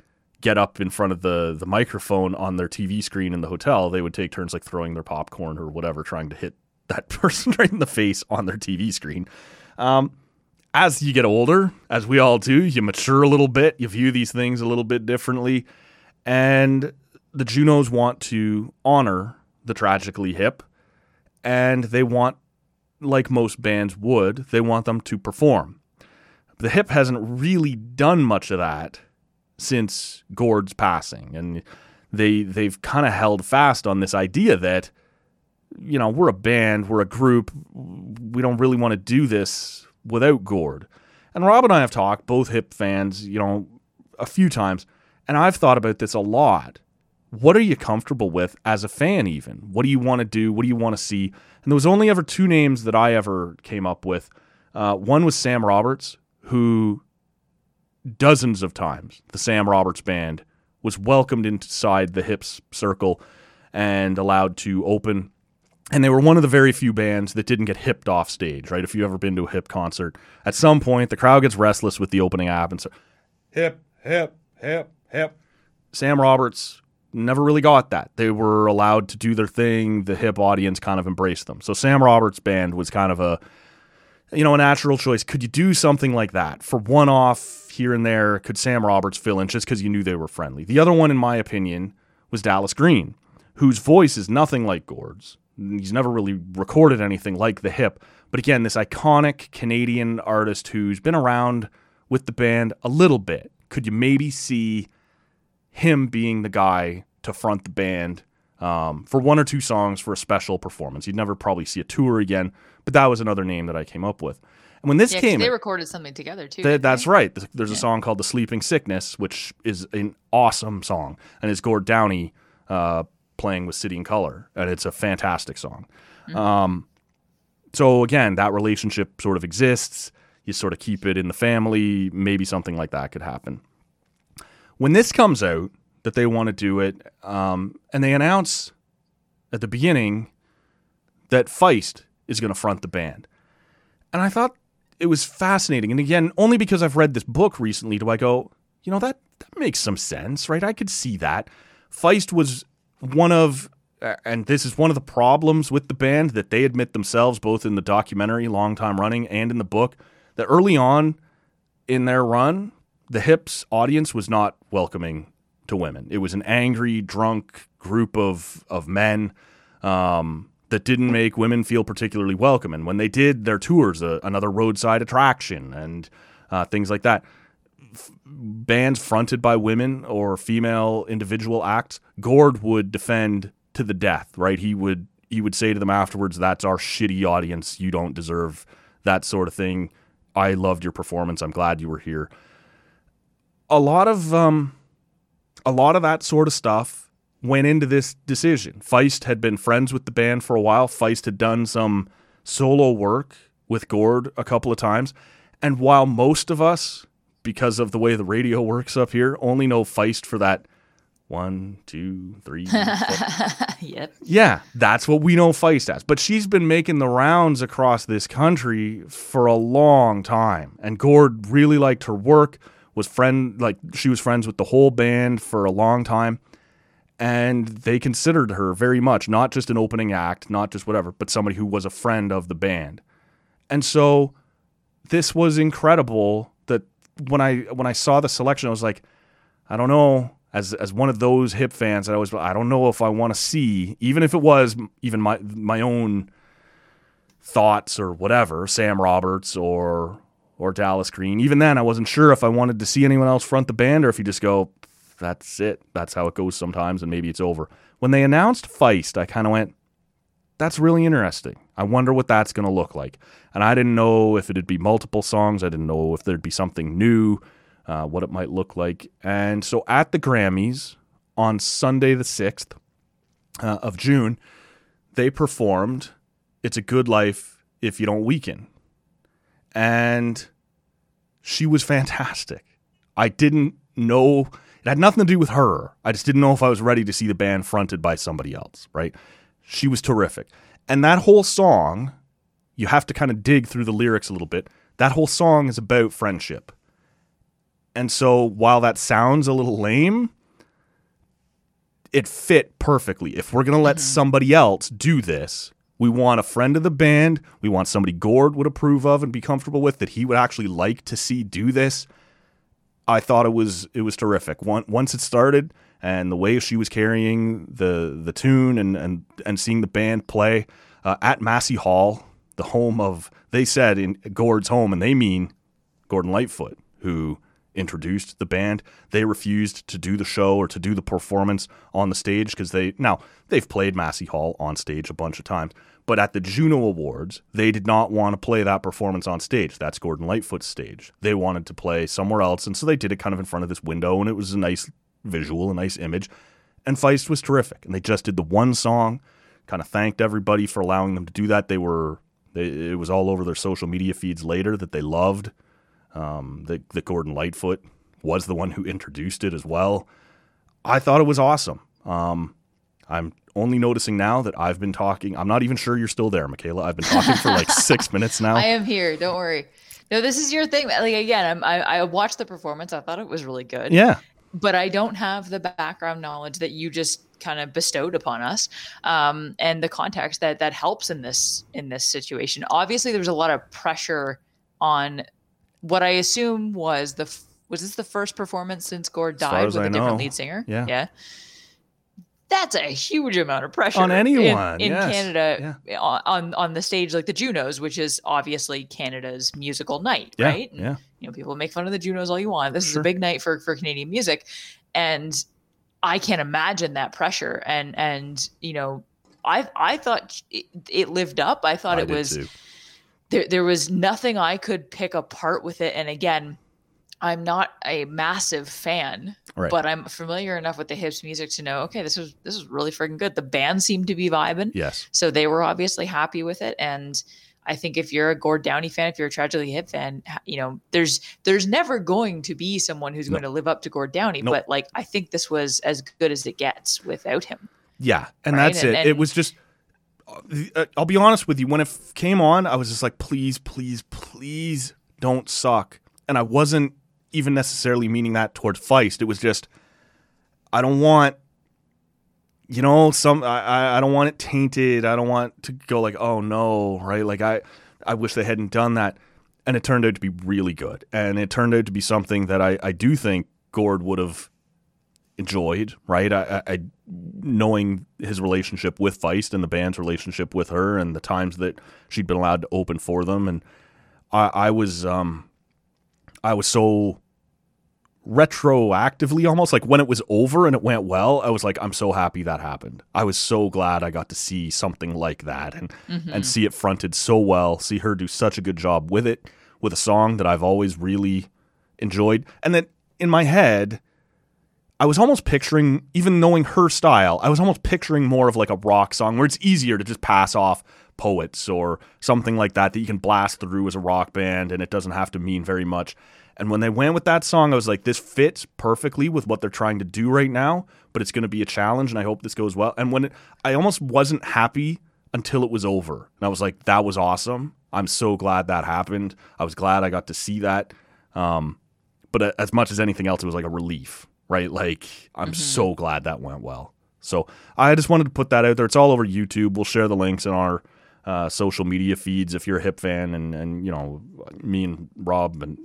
get up in front of the the microphone on their TV screen in the hotel, they would take turns like throwing their popcorn or whatever, trying to hit that person right in the face on their TV screen. Um, as you get older, as we all do, you mature a little bit, you view these things a little bit differently, and the Junos want to honor the tragically hip, and they want, like most bands would, they want them to perform. The hip hasn't really done much of that since Gord's passing, and they they've kind of held fast on this idea that you know we're a band, we're a group, we don't really want to do this without Gord. And Rob and I have talked, both hip fans, you know, a few times, and I've thought about this a lot. What are you comfortable with as a fan, even? What do you want to do? What do you want to see? And there was only ever two names that I ever came up with. Uh, one was Sam Roberts, who dozens of times the Sam Roberts band was welcomed inside the Hips circle and allowed to open. And they were one of the very few bands that didn't get hipped off stage, right? If you've ever been to a hip concert, at some point the crowd gets restless with the opening act and so hip, hip, hip, hip. Sam Roberts never really got that. They were allowed to do their thing. The hip audience kind of embraced them. So Sam Roberts' band was kind of a you know, a natural choice. Could you do something like that for one off here and there? Could Sam Roberts fill in just because you knew they were friendly? The other one, in my opinion, was Dallas Green, whose voice is nothing like Gord's. He's never really recorded anything like the hip. But again, this iconic Canadian artist who's been around with the band a little bit. Could you maybe see him being the guy to front the band um, for one or two songs for a special performance. You'd never probably see a tour again, but that was another name that I came up with. And when this Yeah, came, they recorded something together too. Th- that's they? right. Th- There's a song called "The Sleeping Sickness," which is an awesome song, and it's Gord Downie uh, playing with City and Colour, and it's a fantastic song. Um, so again, that relationship sort of exists. You sort of keep it in the family. Maybe something like that could happen. When this comes out that they want to do it, um, and they announce at the beginning that Feist is going to front the band. And I thought it was fascinating. And again, only because I've read this book recently do I go, you know, that, that makes some sense, right? I could see that. Feist was one of, and this is one of the problems with the band that they admit themselves, both in the documentary, long time running, and in the book, that early on in their run, the Hips audience was not welcoming to women. It was an angry, drunk group of of men um, that didn't make women feel particularly welcome. And when they did their tours, uh, another roadside attraction and uh, things like that, f- bands fronted by women or female individual acts, Gord would defend to the death. Right? He would he would say to them afterwards, "That's our shitty audience. You don't deserve that sort of thing." I loved your performance. I'm glad you were here. A lot of um, a lot of that sort of stuff went into this decision. Feist had been friends with the band for a while. Feist had done some solo work with Gord a couple of times. And while most of us, because of the way the radio works up here, only know Feist for that one, two, three. yep. yeah, that's what we know Feist as. But she's been making the rounds across this country for a long time. And Gord really liked her work, was friend like she was friends with the whole band for a long time. And they considered her very much, not just an opening act, not just whatever, but somebody who was a friend of the band. And so this was incredible that when I when I saw the selection, I was like, I don't know. As as one of those hip fans, I was I don't know if I want to see, even if it was even my my own thoughts or whatever, Sam Roberts or or Dallas Green. Even then, I wasn't sure if I wanted to see anyone else front the band or if you just go, that's it. That's how it goes sometimes, and maybe it's over. When they announced Feist, I kind of went, that's really interesting. I wonder what that's going to look like. And I didn't know if it'd be multiple songs. I didn't know if there'd be something new, uh, what it might look like. And so at the Grammys on Sunday, the 6th uh, of June, they performed It's a Good Life If You Don't Weaken. And she was fantastic. I didn't know, it had nothing to do with her. I just didn't know if I was ready to see the band fronted by somebody else, right? She was terrific. And that whole song, you have to kind of dig through the lyrics a little bit. That whole song is about friendship. And so while that sounds a little lame, it fit perfectly. If we're going to let mm-hmm. somebody else do this, we want a friend of the band. We want somebody Gord would approve of and be comfortable with that he would actually like to see do this. I thought it was it was terrific. Once it started and the way she was carrying the the tune and and and seeing the band play uh, at Massey Hall, the home of they said in Gord's home, and they mean Gordon Lightfoot, who introduced the band. They refused to do the show or to do the performance on the stage because they now they've played Massey Hall on stage a bunch of times, but at the Juno Awards, they did not want to play that performance on stage. That's Gordon Lightfoot's stage. They wanted to play somewhere else, and so they did it kind of in front of this window, and it was a nice visual, a nice image. And Feist was terrific, and they just did the one song. Kind of thanked everybody for allowing them to do that. They were they, it was all over their social media feeds later that they loved um, that, that Gordon Lightfoot was the one who introduced it as well. I thought it was awesome. Um, I'm only noticing now that I've been talking. I'm not even sure you're still there, Michaela. I've been talking for like six minutes now. I am here. Don't worry. No, this is your thing. Like again, I'm, I I watched the performance. I thought it was really good. Yeah. But I don't have the background knowledge that you just kind of bestowed upon us, um, and the context that that helps in this in this situation. Obviously, there was a lot of pressure on what I assume was the was this the first performance since Gord far died with I a different lead singer? Yeah. yeah. That's a huge amount of pressure On in- anyone, in, yes. Canada on, on on the stage like the Junos, which is obviously Canada's musical night, Yeah, right? And, yeah. You know, people make fun of the Junos all you want. This is a big night for for Canadian music, and I can't imagine that pressure. And and you know, I I thought it, it lived up. I thought I it was too. there. There was nothing I could pick apart with it. And again, I'm not a massive fan, Right. but I'm familiar enough with the hips music to know. Okay, this was this was really freaking good. The band seemed to be vibing. Yes. So they were obviously happy with it. And I think if you're a Gord Downie fan, if you're a Tragically Hip fan, you know, there's there's never going to be someone who's going to live up to Gord Downie. Nope. But like I think this was as good as it gets without him. Yeah, and Right? that's And- it. it was just. uh, I'll be honest with you. When it came on, I was just like, please, please, please don't suck. And I wasn't even necessarily meaning that towards Feist. It was just, I don't want, you know, some. I, I- don't want it tainted. I don't want to go like, oh no, right? Like I, I wish they hadn't done that. And it turned out to be really good. And it turned out to be something that I, I do think Gord would have enjoyed, right? I, I knowing his relationship with Feist and the band's relationship with her and the times that she'd been allowed to open for them, and I, I was um, I was so retroactively almost like when it was over and it went well, I was like, I'm so happy that happened. I was so glad I got to see something like that and mm-hmm. and see it fronted so well, see her do such a good job with it, with a song that I've always really enjoyed. And then in my head, I was almost picturing, even knowing her style, I was almost picturing more of like a rock song where it's easier to just pass off poets or something like that that you can blast through as a rock band and it doesn't have to mean very much. And when they went with that song, I was like, this fits perfectly with what they're trying to do right now, but it's going to be a challenge and I hope this goes well. And when it, I almost wasn't happy until it was over. And I was like, that was awesome. I'm so glad that happened. I was glad I got to see that. Um, but as much as anything else, it was like a relief, right? Like I'm so glad that went well. So I just wanted to put that out there. It's all over YouTube. We'll share the links in our uh, social media feeds if you're a hip fan, and and you know me and Rob and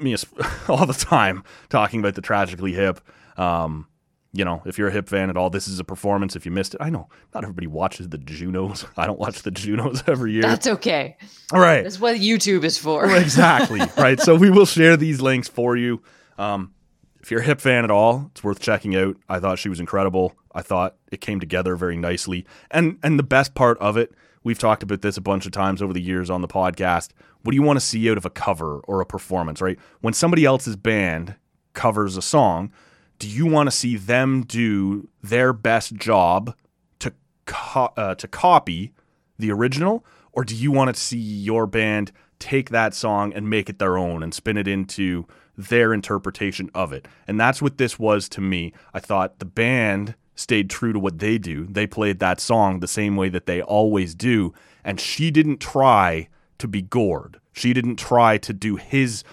me all the time talking about the tragically hip. Um, you know, if you're a hip fan at all, this is a performance. If you missed it, I know not everybody watches the Junos. I don't watch the Junos every year. That's okay. all right. That's what YouTube is for. exactly right so we will share these links for you um, if you're a hip fan at all it's worth checking out i thought she was incredible i thought it came together very nicely and and the best part of it we've talked about this a bunch of times over the years on the podcast what do you want to see out of a cover or a performance right when somebody else's band covers a song do you want to see them do their best job to co- uh, to copy the original, or do you want to see your band take that song and make it their own and spin it into their interpretation of it? And that's what this was to me. I thought the band stayed true to what they do. They played that song the same way that they always do, and she didn't try to be Gord. She didn't try to do his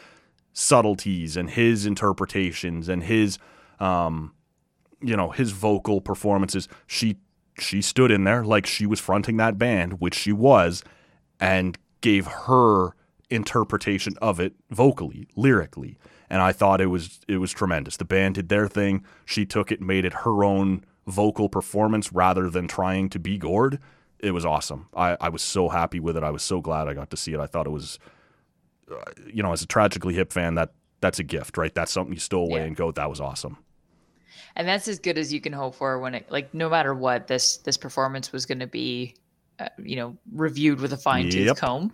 subtleties and his interpretations and his um you know his vocal performances she she stood in there like she was fronting that band which she was and gave her interpretation of it vocally lyrically and i thought it was it was tremendous the band did their thing she took it made it her own vocal performance rather than trying to be gord it was awesome. I i was so happy with it. I was so glad i got to see it. I thought it was uh, you know as a tragically hip fan that that's a gift right? That's something you stow away Yeah. and go that was awesome. And that's as good as you can hope for when it like no matter what this this performance was going to be uh, you know reviewed with a fine tooth Yep. comb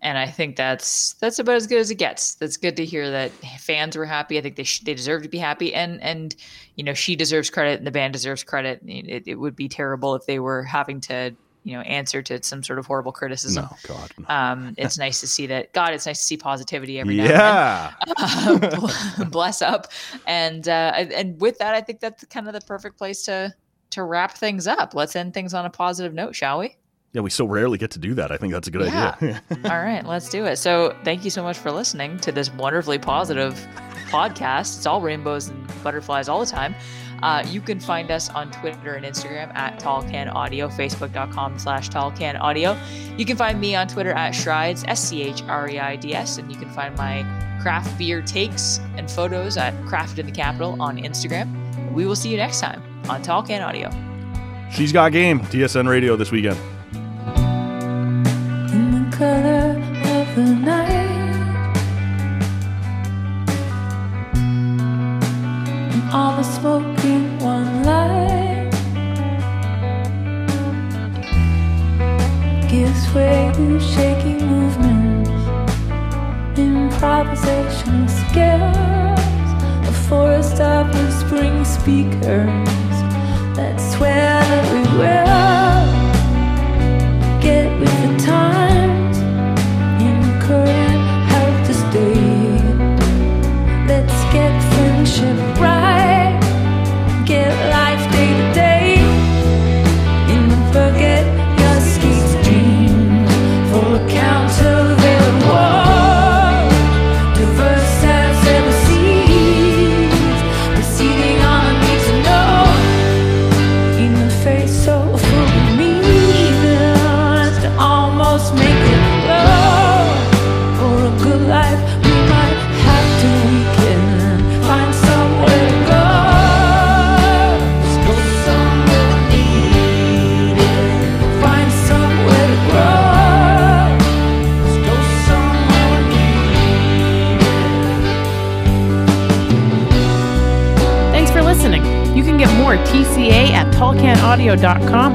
and i think that's that's about as good as it gets. That's good to hear that fans were happy. I think they sh- they deserve to be happy. And and you know she deserves credit and the band deserves credit. It, it would be terrible if they were having to you know answer to some sort of horrible criticism. No god no. um it's nice to see that god it's nice to see positivity every now and then. Yeah. Um, bless up. And uh and- and with that i think that's kind of the perfect place to to wrap things up. Let's end things on a positive note shall we Yeah, we so rarely get to do that. I think that's a good idea. all right let's do it so thank you so much for listening to this wonderfully positive podcast it's all rainbows and butterflies all the time uh, you can find us on Twitter and Instagram at Tall Can Audio, Facebook.com slash Tall Can Audio. You can find me on Twitter at Schreids, S C H R E I D S, and you can find my craft beer takes and photos at Craft in the Capital on Instagram. We will see you next time on Tall Can Audio. She's got game. TSN Radio this weekend color of the night. And all the smoking one light gives way to shaking movements improvisational scales a forest of spring speakers that where we will get with the time.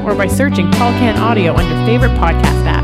Or by searching Tall Can Audio on your favorite podcast app.